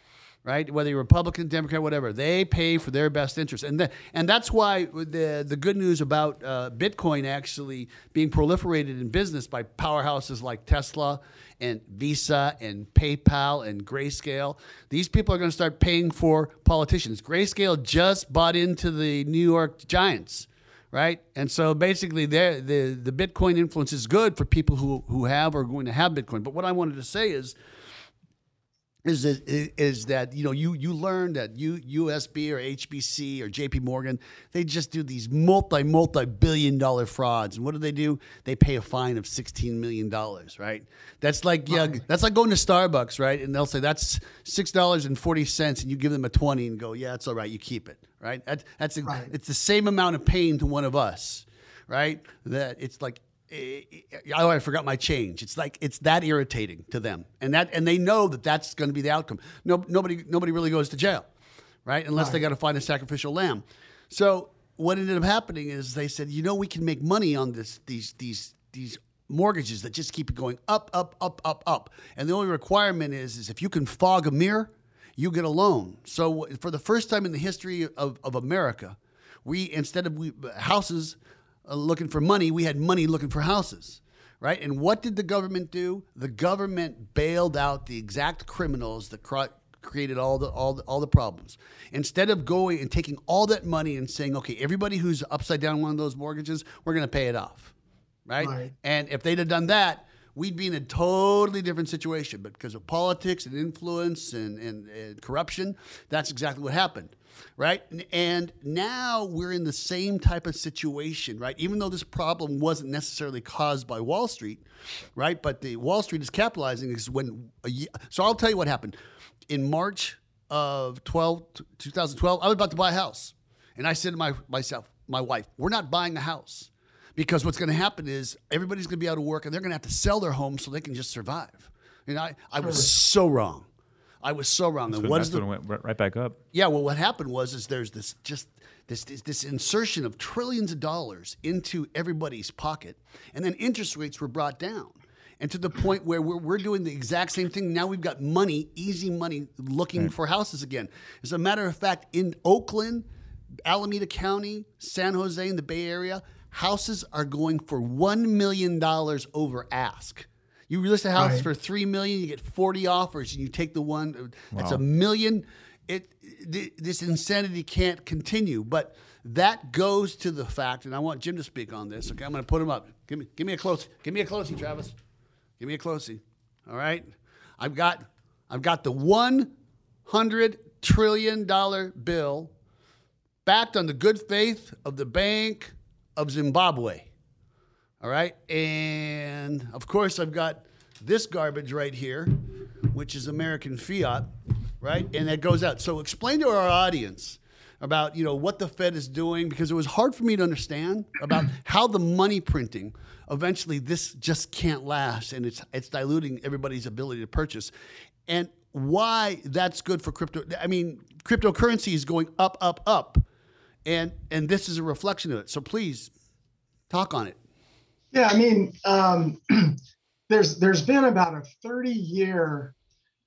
right? Whether you're Republican, Democrat, whatever, they pay for their best interest, and the, and that's why the the good news about uh, Bitcoin actually being proliferated in business by powerhouses like Tesla and Visa and PayPal and Grayscale. These people are going to start paying for politicians. Grayscale just bought into the New York Giants. Right, and so basically, the the Bitcoin influence is good for people who who have or are going to have Bitcoin. But what I wanted to say is, is that, is that you know you you learn that U, USB or HBC or JP Morgan they just do these multi multi billion dollar frauds. And what do they do? They pay a fine of 16 million dollars right? That's like yeah that's like going to Starbucks right? And they'll say that's six dollars and 40 cents and you give them a 20 and go yeah it's all right you keep it right? That, that's a, right. it's the same amount of pain to one of us right? That it's like Eh, eh, oh, I forgot my change. It's like it's that irritating to them, and that and they know that that's going to be the outcome. No, nobody nobody really goes to jail, right? Unless right. they got to find a sacrificial lamb. So what ended up happening is they said, you know, we can make money on this these these these mortgages that just keep going up, up, up, up, up, and the only requirement is is if you can fog a mirror, you get a loan. So for the first time in the history of, of America, we instead of we, houses uh, looking for money, we had money looking for houses, right? And what did the government do? The government bailed out the exact criminals that cr- created all the all the, all the problems. Instead of going and taking all that money and saying, okay, everybody who's upside down on one of those mortgages, we're going to pay it off, right? right? And if they'd have done that, we'd be in a totally different situation. But because of politics and influence and, and, and corruption, that's exactly what happened, right? And, and now we're in the same type of situation, right? Even though this problem wasn't necessarily caused by Wall Street, right? But the Wall Street is capitalizing is when a year, so I'll tell you what happened in March of 12, 2012. I was about to buy a house, and I said to my myself, my wife, "We're not buying a house." because what's going to happen is everybody's going to be out of work and they're going to have to sell their home so they can just survive. And I, I was so wrong. I was so wrong. That's and when, what that's the, when it went right back up. yeah, well, what happened was is there's this just this, this this insertion of trillions of dollars into everybody's pocket, and then interest rates were brought down, and to the point where we're, we're doing the exact same thing. Now we've got money, easy money, looking for houses again. As a matter of fact, in Oakland, Alameda County, San Jose, in the Bay Area, houses are going for one million dollars over ask. You list a house Right. for three million, you get forty offers, and you take the one that's a million. It th- this insanity can't continue. But that goes to the fact, and I want Jim to speak on this. Okay, I'm going to put him up. Give me, give me a close. Give me a closey, Travis. Give me a closey. All right, I've got, I've got the one hundred trillion dollar bill backed on the good faith of the Bank of Zimbabwe. All right. And of course, I've got this garbage right here, which is American fiat, right? And that goes out. So explain to our audience about you know what the Fed is doing because it was hard for me to understand about how the money printing eventually this just can't last and it's it's diluting everybody's ability to purchase and why that's good for crypto I mean cryptocurrency is going up up up and and this is a reflection of it so please talk on it Yeah, I mean, um, there's there's been about a 30 year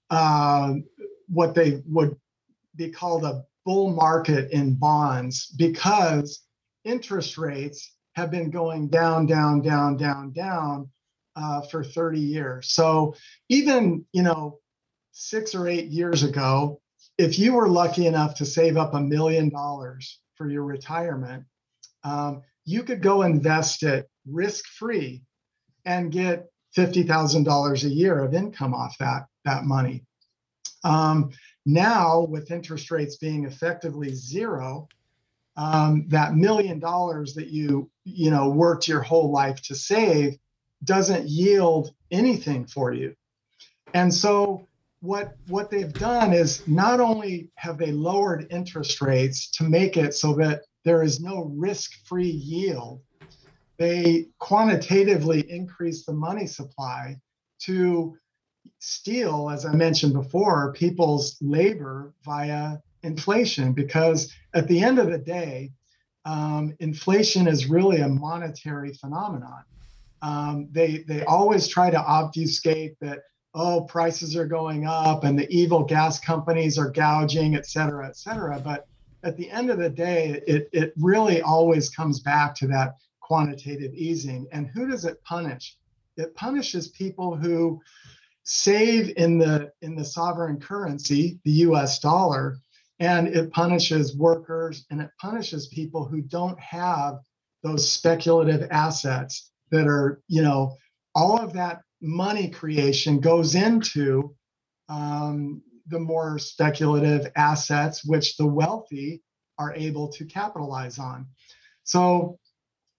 uh, what they would be called a bull market in bonds because interest rates have been going down, down, down, down, down uh, for 30 years. So even you know six or eight years ago, if you were lucky enough to save up a million dollars for your retirement, um, you could go invest it risk free and get $50,000 a year of income off that, that money. Um, now, with interest rates being effectively zero, um, that million dollars that you you know worked your whole life to save doesn't yield anything for you. And so what what they've done is not only have they lowered interest rates to make it so that there is no risk-free yield, they quantitatively increase the money supply to steal, as I mentioned before, people's labor via inflation. Because at the end of the day, um, inflation is really a monetary phenomenon. Um, they they always try to obfuscate that oh prices are going up and the evil gas companies are gouging, et cetera, et cetera. But at the end of the day, it it really always comes back to that quantitative easing. And who does it punish? It punishes people who save in the in the sovereign currency, the US dollar, and it punishes workers and it punishes people who don't have those speculative assets that are, you know, all of that money creation goes into um, the more speculative assets, which the wealthy are able to capitalize on. So,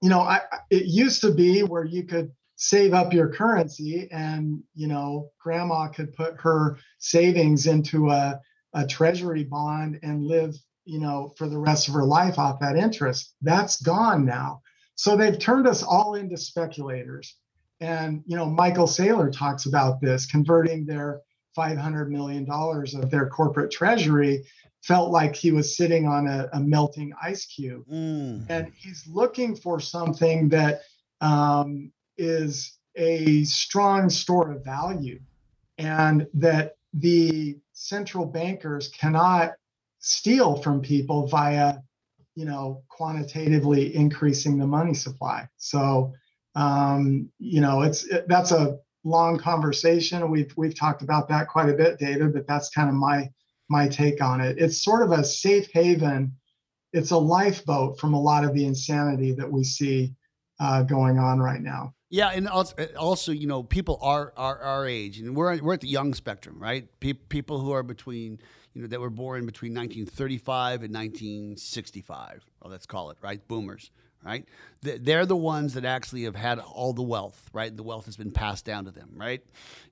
you know, I, it used to be where you could save up your currency and, you know, grandma could put her savings into a, a treasury bond and live, you know, for the rest of her life off that interest. That's gone now. So they've turned us all into speculators. And, you know, Michael Saylor talks about this converting their $500 million of their corporate treasury felt like he was sitting on a, a melting ice cube. Mm. and he's looking for something that um, is a strong store of value and that the central bankers cannot steal from people via you know quantitatively increasing the money supply. So um, you know it's it, that's a long conversation. We've we've talked about that quite a bit david but that's kind of my my take on it it's sort of a safe haven it's a lifeboat from a lot of the insanity that we see uh, going on right now. Yeah, and also, also, you know, people are our, our age, and we're we're at the young spectrum, right? Pe- people who are between, you know, that were born between 1935 and 1965. Well, let's call it right, boomers, right? They're the ones that actually have had all the wealth, right? The wealth has been passed down to them, right?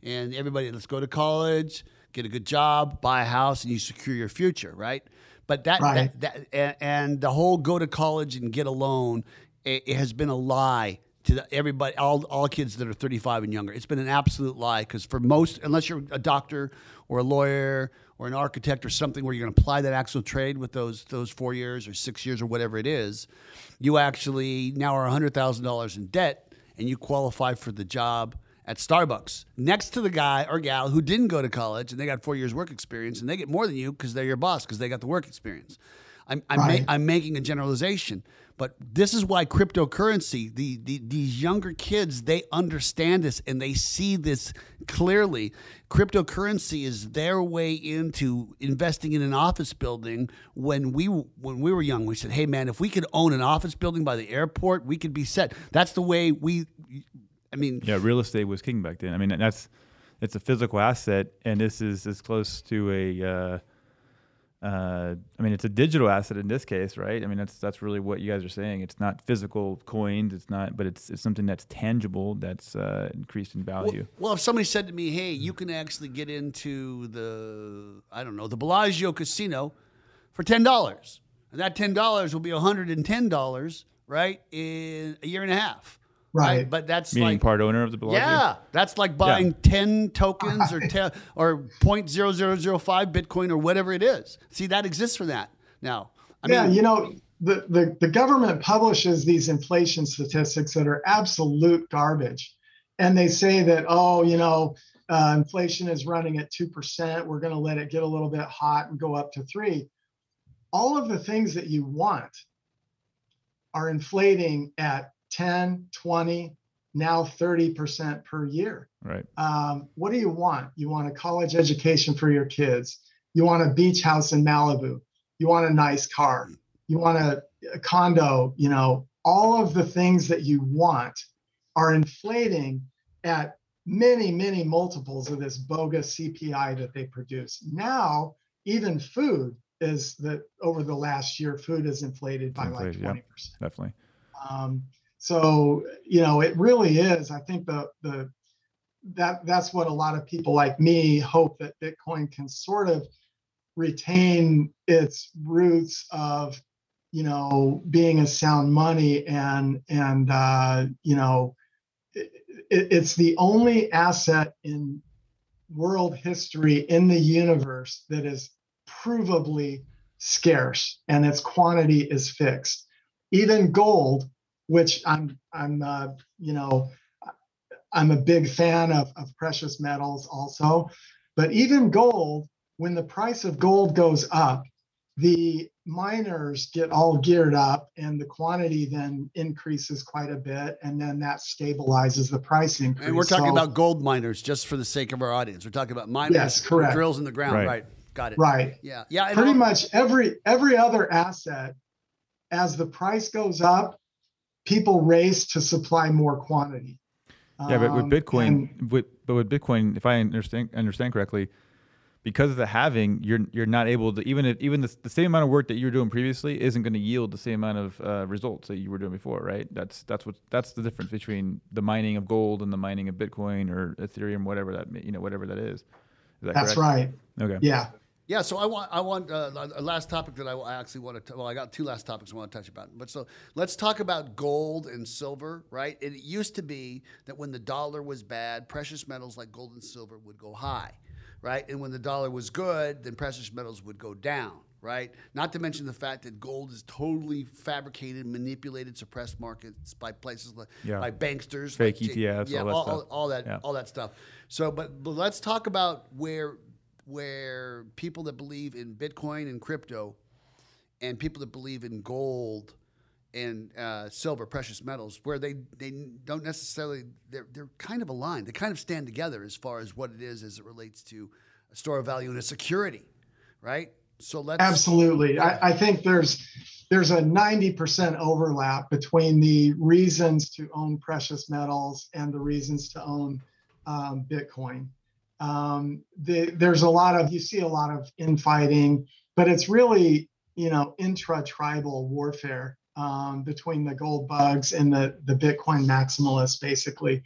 And everybody, let's go to college, get a good job, buy a house, and you secure your future, right? But that, right. that, that and the whole go to college and get a loan, it, it has been a lie to everybody, all, all kids that are 35 and younger. It's been an absolute lie because for most, unless you're a doctor or a lawyer or an architect or something where you're going to apply that actual trade with those those four years or six years or whatever it is, you actually now are $100,000 in debt and you qualify for the job at Starbucks next to the guy or gal who didn't go to college and they got four years work experience and they get more than you because they're your boss because they got the work experience. I'm, I'm, right. ma- I'm making a generalization. But this is why cryptocurrency, the, the, these younger kids, they understand this and they see this clearly. Cryptocurrency is their way into investing in an office building. When we when we were young, we said, "Hey, man, if we could own an office building by the airport, we could be set." That's the way we. I mean, yeah, real estate was king back then. I mean, that's it's a physical asset, and this is as close to a. Uh, uh, I mean, it's a digital asset in this case, right? I mean, that's that's really what you guys are saying. It's not physical coins. It's not, but it's it's something that's tangible that's uh, increased in value. Well, well, if somebody said to me, "Hey, you can actually get into the I don't know the Bellagio casino for ten dollars, and that ten dollars will be hundred and ten dollars, right, in a year and a half." Right. right. But that's Meaning like part owner of the Bellagio. Yeah, that's like buying yeah. ten tokens or ten or point zero zero zero five Bitcoin or whatever it is. See, that exists for that now. I yeah, mean, you know, the, the the government publishes these inflation statistics that are absolute garbage, and they say that oh, you know, uh, inflation is running at two percent. We're going to let it get a little bit hot and go up to three. All of the things that you want are inflating at 10, 20, now 30% per year. Right. Um, what do you want? You want a college education for your kids. You want a beach house in Malibu. You want a nice car. You want a, a condo. You know, all of the things that you want are inflating at many, many multiples of this bogus CPI that they produce. Now, even food is that over the last year, food is inflated by inflated, like 20%. Yeah, definitely. Um, so you know, it really is. I think the the that that's what a lot of people like me hope that Bitcoin can sort of retain its roots of you know being a sound money and and uh, you know it, it's the only asset in world history in the universe that is provably scarce and its quantity is fixed even gold which I'm I'm uh, you know I'm a big fan of, of precious metals also, but even gold, when the price of gold goes up, the miners get all geared up and the quantity then increases quite a bit and then that stabilizes the price increase. And we're talking so, about gold miners just for the sake of our audience. We're talking about miners yes, correct. drills in the ground, right. right. Got it. Right. Yeah. Yeah. Pretty much every every other asset as the price goes up, people race to supply more quantity. Yeah, but with um, Bitcoin, and, with, but with Bitcoin, if I understand understand correctly, because of the halving, you're you're not able to even if even the, the same amount of work that you were doing previously isn't going to yield the same amount of uh, results that you were doing before, right? That's that's what that's the difference between the mining of gold and the mining of Bitcoin or Ethereum, whatever that you know whatever that is. is that that's correct? right. Okay. Yeah. Yeah, so I want I want uh, a last topic that I actually want to. Well, I got two last topics I want to touch about. But so let's talk about gold and silver, right? It used to be that when the dollar was bad, precious metals like gold and silver would go high, right? And when the dollar was good, then precious metals would go down, right? Not to mention the fact that gold is totally fabricated, manipulated, suppressed markets by places like yeah. by banksters, fake like ETFs, yeah, all that all, stuff. all, all that, yeah. all that stuff. So, but but let's talk about where where people that believe in Bitcoin and crypto and people that believe in gold and uh, silver, precious metals, where they, they don't necessarily, they're, they're kind of aligned. They kind of stand together as far as what it is as it relates to a store of value and a security, right? So let's. Absolutely. I, I think there's, there's a 90% overlap between the reasons to own precious metals and the reasons to own um, Bitcoin. Um, the, there's a lot of, you see a lot of infighting, but it's really, you know, intra tribal warfare um, between the gold bugs and the, the Bitcoin maximalists, basically.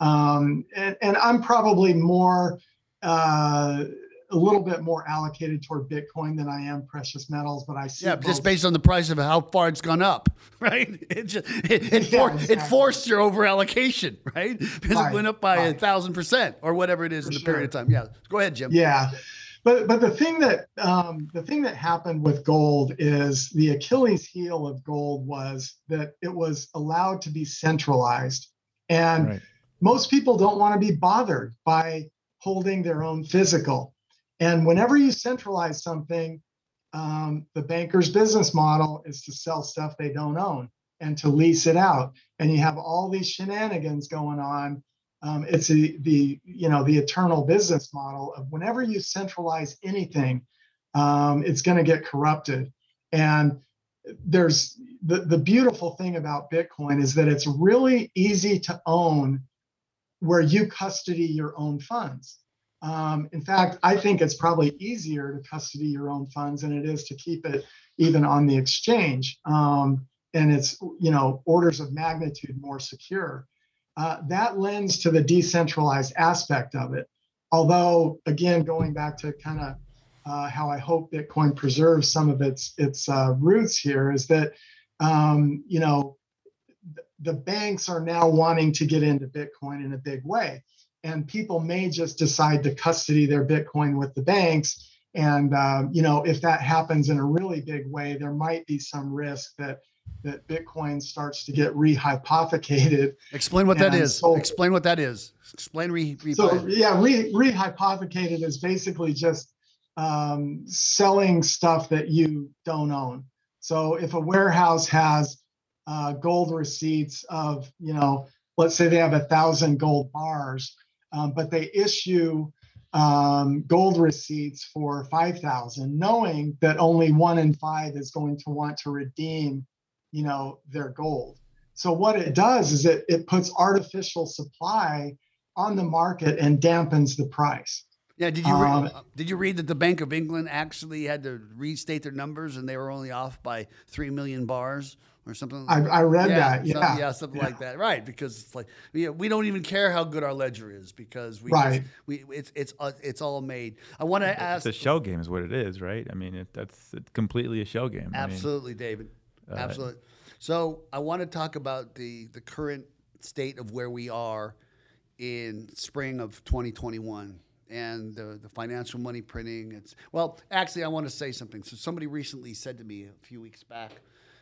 Um, and, and, I'm probably more, uh, a little bit more allocated toward Bitcoin than I am precious metals, but I see. Yeah, just based on the price of how far it's gone up, right? It just it, it, yeah, for, exactly. it forced your over allocation, right? Because right, it went up by a thousand percent or whatever it is For in the sure. period of time. Yeah, go ahead, Jim. Yeah, but but the thing that um, the thing that happened with gold is the Achilles heel of gold was that it was allowed to be centralized, and right. most people don't want to be bothered by holding their own physical. And whenever you centralize something, um, the banker's business model is to sell stuff they don't own and to lease it out. And you have all these shenanigans going on. Um, it's a, the you know the eternal business model of whenever you centralize anything, um, it's going to get corrupted. And there's the, the beautiful thing about Bitcoin is that it's really easy to own where you custody your own funds. Um, in fact, I think it's probably easier to custody your own funds than it is to keep it even on the exchange. Um, and it's you know orders of magnitude more secure. Uh, that lends to the decentralized aspect of it. Although, again, going back to kind of uh, how I hope Bitcoin preserves some of its its uh, roots here is that um, you know the banks are now wanting to get into Bitcoin in a big way and people may just decide to custody their Bitcoin with the banks. And um, you know, if that happens in a really big way, there might be some risk that that Bitcoin starts to get rehypothecated. Explain what that is. So, Explain what that is. Explain re. re- so yeah, re, rehypothecated is basically just um, selling stuff that you don't own. So if a warehouse has uh, gold receipts of, you know, let's say they have a thousand gold bars, um, but they issue um, gold receipts for 5,000, knowing that only one in five is going to want to redeem, you know, their gold. So what it does is it, it puts artificial supply on the market and dampens the price. Yeah, did you um, did you read that the Bank of England actually had to restate their numbers and they were only off by three million bars? Or something. I, I read yeah, that. Yeah, something, yeah, something yeah. like that. Right, because it's like we, we don't even care how good our ledger is because we right. Just, we it's it's uh, it's all made. I want to ask. It's a shell game, is what it is, right? I mean, it, that's it's completely a shell game. Absolutely, I mean, David. Uh, absolutely. So I want to talk about the the current state of where we are in spring of 2021 and the, the financial money printing. It's well, actually, I want to say something. So somebody recently said to me a few weeks back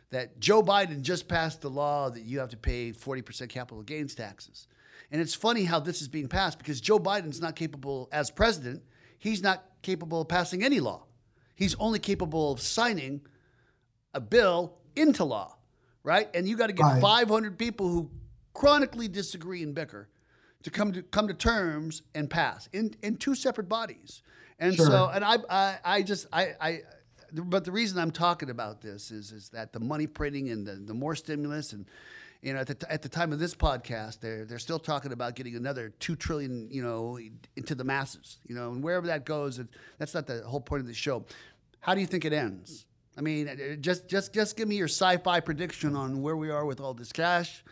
that Joe Biden just passed the law that you have to pay 40% capital gains taxes. And it's funny how this is being passed because Joe Biden's not capable, as president, he's not capable of passing any law. He's only capable of signing a bill into law, right? And you got to get right. 500 people who chronically disagree and bicker to come to come to terms and pass in in two separate bodies. And sure. so, and I, I, I just, I, I, but the reason I'm talking about this is is that the money printing and the, the more stimulus and you know at the, t- at the time of this podcast they're they're still talking about getting another 2 trillion you know into the masses you know and wherever that goes it, that's not the whole point of the show. How do you think it ends? I mean just just just give me your sci-fi prediction on where we are with all this cash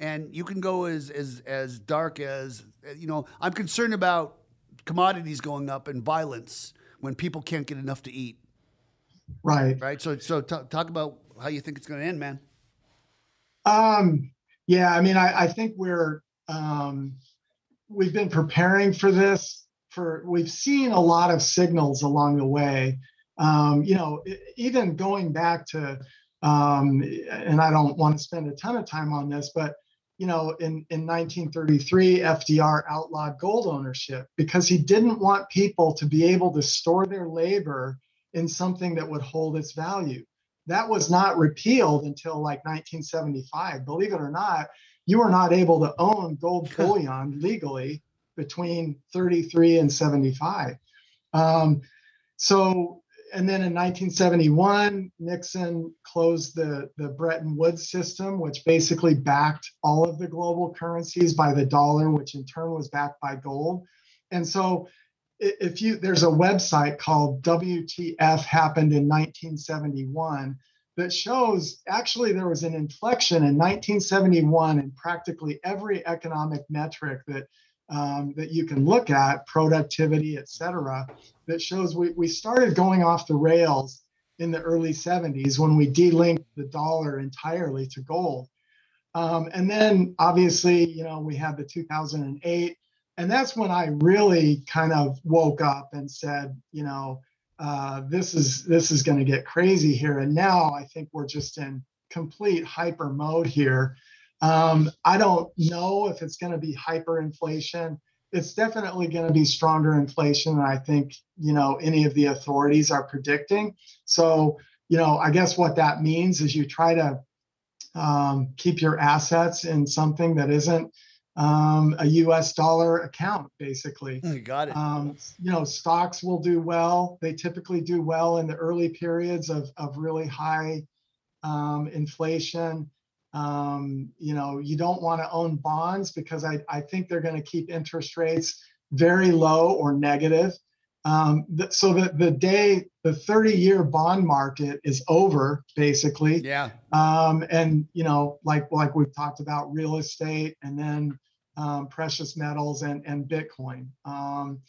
and you can go as as as dark as you know I'm concerned about commodities going up and violence when people can't get enough to eat Right. Right. So, so t- talk about how you think it's going to end, man. Um, yeah, I mean, I, I think we're, um, we've been preparing for this for, we've seen a lot of signals along the way. Um, you know, even going back to, um, and I don't want to spend a ton of time on this, but you know, in, in 1933, FDR outlawed gold ownership because he didn't want people to be able to store their labor in something that would hold its value. That was not repealed until like 1975. Believe it or not, you were not able to own gold bullion legally between 33 and 75. Um, so, and then in 1971, Nixon closed the, the Bretton Woods system, which basically backed all of the global currencies by the dollar, which in turn was backed by gold. And so if you there's a website called WTF happened in 1971 that shows actually there was an inflection in 1971 in practically every economic metric that um, that you can look at, productivity, et cetera, that shows we, we started going off the rails in the early 70s when we delinked the dollar entirely to gold. Um, and then obviously, you know, we had the 2008, and that's when I really kind of woke up and said, you know, uh, this is this is going to get crazy here. And now I think we're just in complete hyper mode here. Um, I don't know if it's going to be hyperinflation. It's definitely going to be stronger inflation than I think you know any of the authorities are predicting. So you know, I guess what that means is you try to um, keep your assets in something that isn't um, a U.S. dollar account, basically. You got it. Um, you know, stocks will do well. They typically do well in the early periods of of really high um, inflation. Um, you know, you don't want to own bonds because I, I think they're going to keep interest rates very low or negative. Um, th- so that the day the 30 year bond market is over, basically. Yeah. Um, and you know, like like we've talked about real estate and then um, precious metals and and Bitcoin. Um,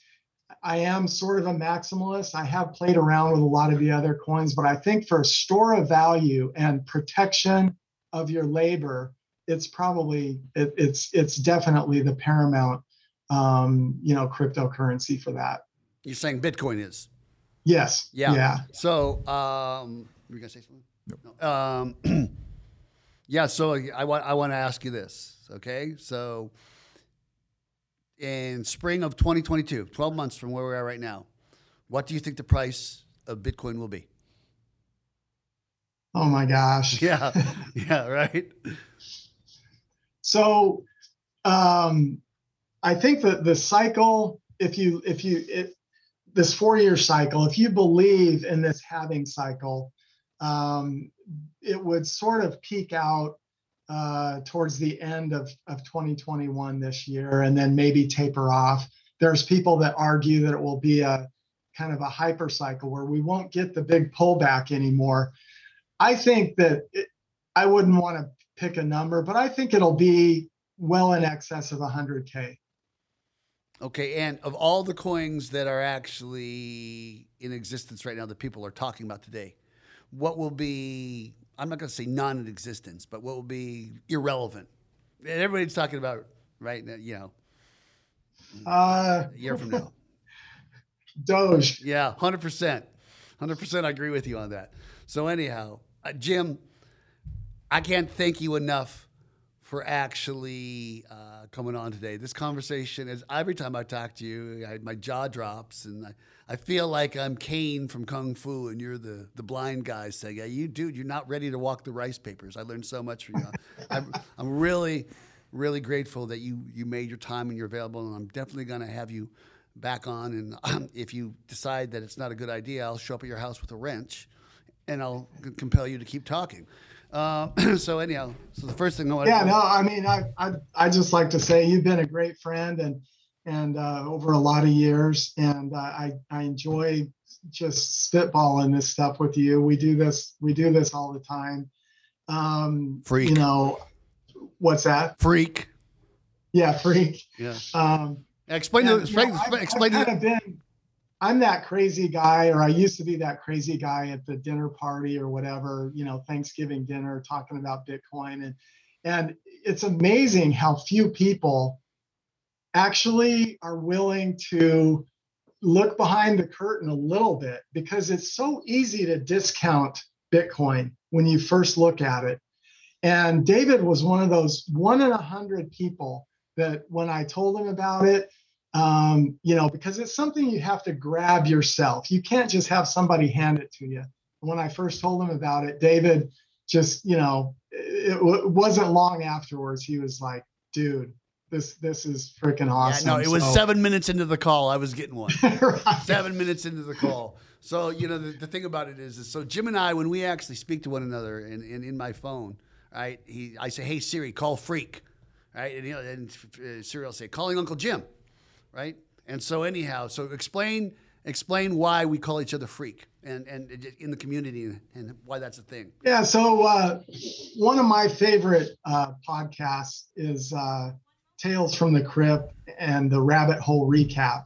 I am sort of a maximalist. I have played around with a lot of the other coins, but I think for store of value and protection of your labor, it's probably it, it's it's definitely the paramount um, you know cryptocurrency for that. You're saying Bitcoin is? Yes. Yeah. Yeah. So, um, you gonna say something? No. Um, yeah. So I want I want to ask you this. Okay. So, in spring of 2022, 12 months from where we are right now, what do you think the price of Bitcoin will be? Oh my gosh. Yeah. yeah. Right. So, um, I think that the cycle, if you if you if this four year cycle, if you believe in this halving cycle, um, it would sort of peak out uh, towards the end of, of 2021 this year and then maybe taper off. There's people that argue that it will be a kind of a hyper cycle where we won't get the big pullback anymore. I think that it, I wouldn't want to pick a number, but I think it'll be well in excess of 100K. Okay, and of all the coins that are actually in existence right now that people are talking about today, what will be, I'm not going to say non in existence, but what will be irrelevant? Everybody's talking about right now, you know, Uh, a year from now. Doge. Yeah, 100%. 100% I agree with you on that. So, anyhow, uh, Jim, I can't thank you enough for actually uh, coming on today. This conversation is every time I talk to you, I, my jaw drops, and I, I feel like I'm Caine from Kung Fu, and you're the the blind guy saying, "Yeah, you dude, you're not ready to walk the rice papers." I learned so much from you. I'm, I'm really, really grateful that you you made your time and you're available, and I'm definitely going to have you back on. And um, if you decide that it's not a good idea, I'll show up at your house with a wrench, and I'll compel you to keep talking. Uh, so anyhow, so the first thing I want to Yeah, to no, I mean, I, I, I just like to say you've been a great friend and, and uh, over a lot of years, and uh, I, I enjoy just spitballing this stuff with you. We do this, we do this all the time. Um, Freak. You know, what's that? freak. Yeah, freak. Yeah. Um, Explain and, know, explain, I've- explain I've to kind of been, I'm that crazy guy, or I used to be that crazy guy at the dinner party or whatever, you know, Thanksgiving dinner, talking about Bitcoin, and and it's amazing how few people actually are willing to look behind the curtain a little bit because it's so easy to discount Bitcoin when you first look at it. And David was one of those one in a hundred people that when I told him about it, um, you know, because it's something you have to grab yourself. You can't just have somebody hand it to you. When I first told him about it, David just, you know, it, it wasn't long afterwards. He was like, dude, this this is freaking awesome. Yeah, no, it was So- seven minutes into the call. I was getting one. Right. seven minutes into the call. So you know the, the thing about it is, is, so Jim and I, when we actually speak to one another, and in, in, in, my phone, right? He, I say, "Hey Siri, call Freak," right? And, you know, and uh, Siri will say, "Calling Uncle Jim," right? And so anyhow, so explain explain why we call each other Freak and and in the community and why that's a thing. Yeah. So uh, one of my favorite uh, podcasts is uh, Tales from the Crypt and the Rabbit Hole Recap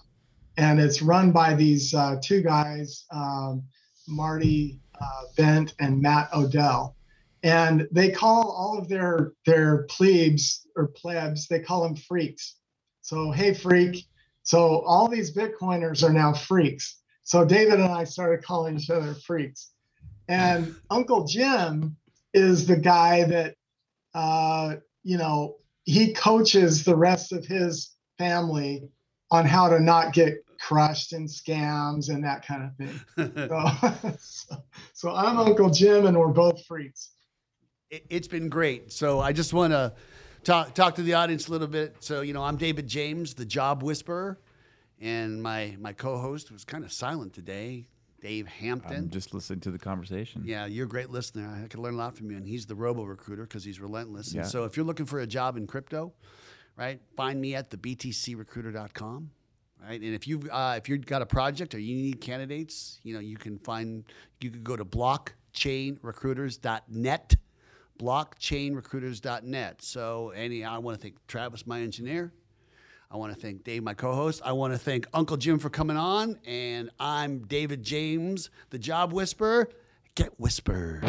and it's run by these uh, two guys, um, Marty uh, Bent and Matt Odell, and they call all of their their plebes or plebs they call them freaks. So hey freak. So all these Bitcoiners are now freaks. So David and I started calling each other freaks, and Uncle Jim is the guy that uh, you know he coaches the rest of his family on how to not get crushed in scams and that kind of thing. so, so, so, I'm Uncle Jim, and we're both freaks. It, has been great. So I just want to talk talk to the audience a little bit. So you know, I'm David James, the Job Whisperer, and my my co-host was kind of silent today. Dave Hampton. I'm just listening to the conversation. Yeah, you're a great listener. I can learn a lot from you. And he's the robo recruiter because he's relentless. Yeah. And so if you're looking for a job in crypto, right, find me at the btcrecruiter.com right? And if you've uh, if you've got a project or you need candidates, you know you can find you can go to blockchainrecruiters.net, blockchainrecruiters.net. So any I want to thank Travis, my engineer. I want to thank Dave, my co host. I want to thank Uncle Jim for coming on. And I'm David James, the Job Whisperer. Get Whispered.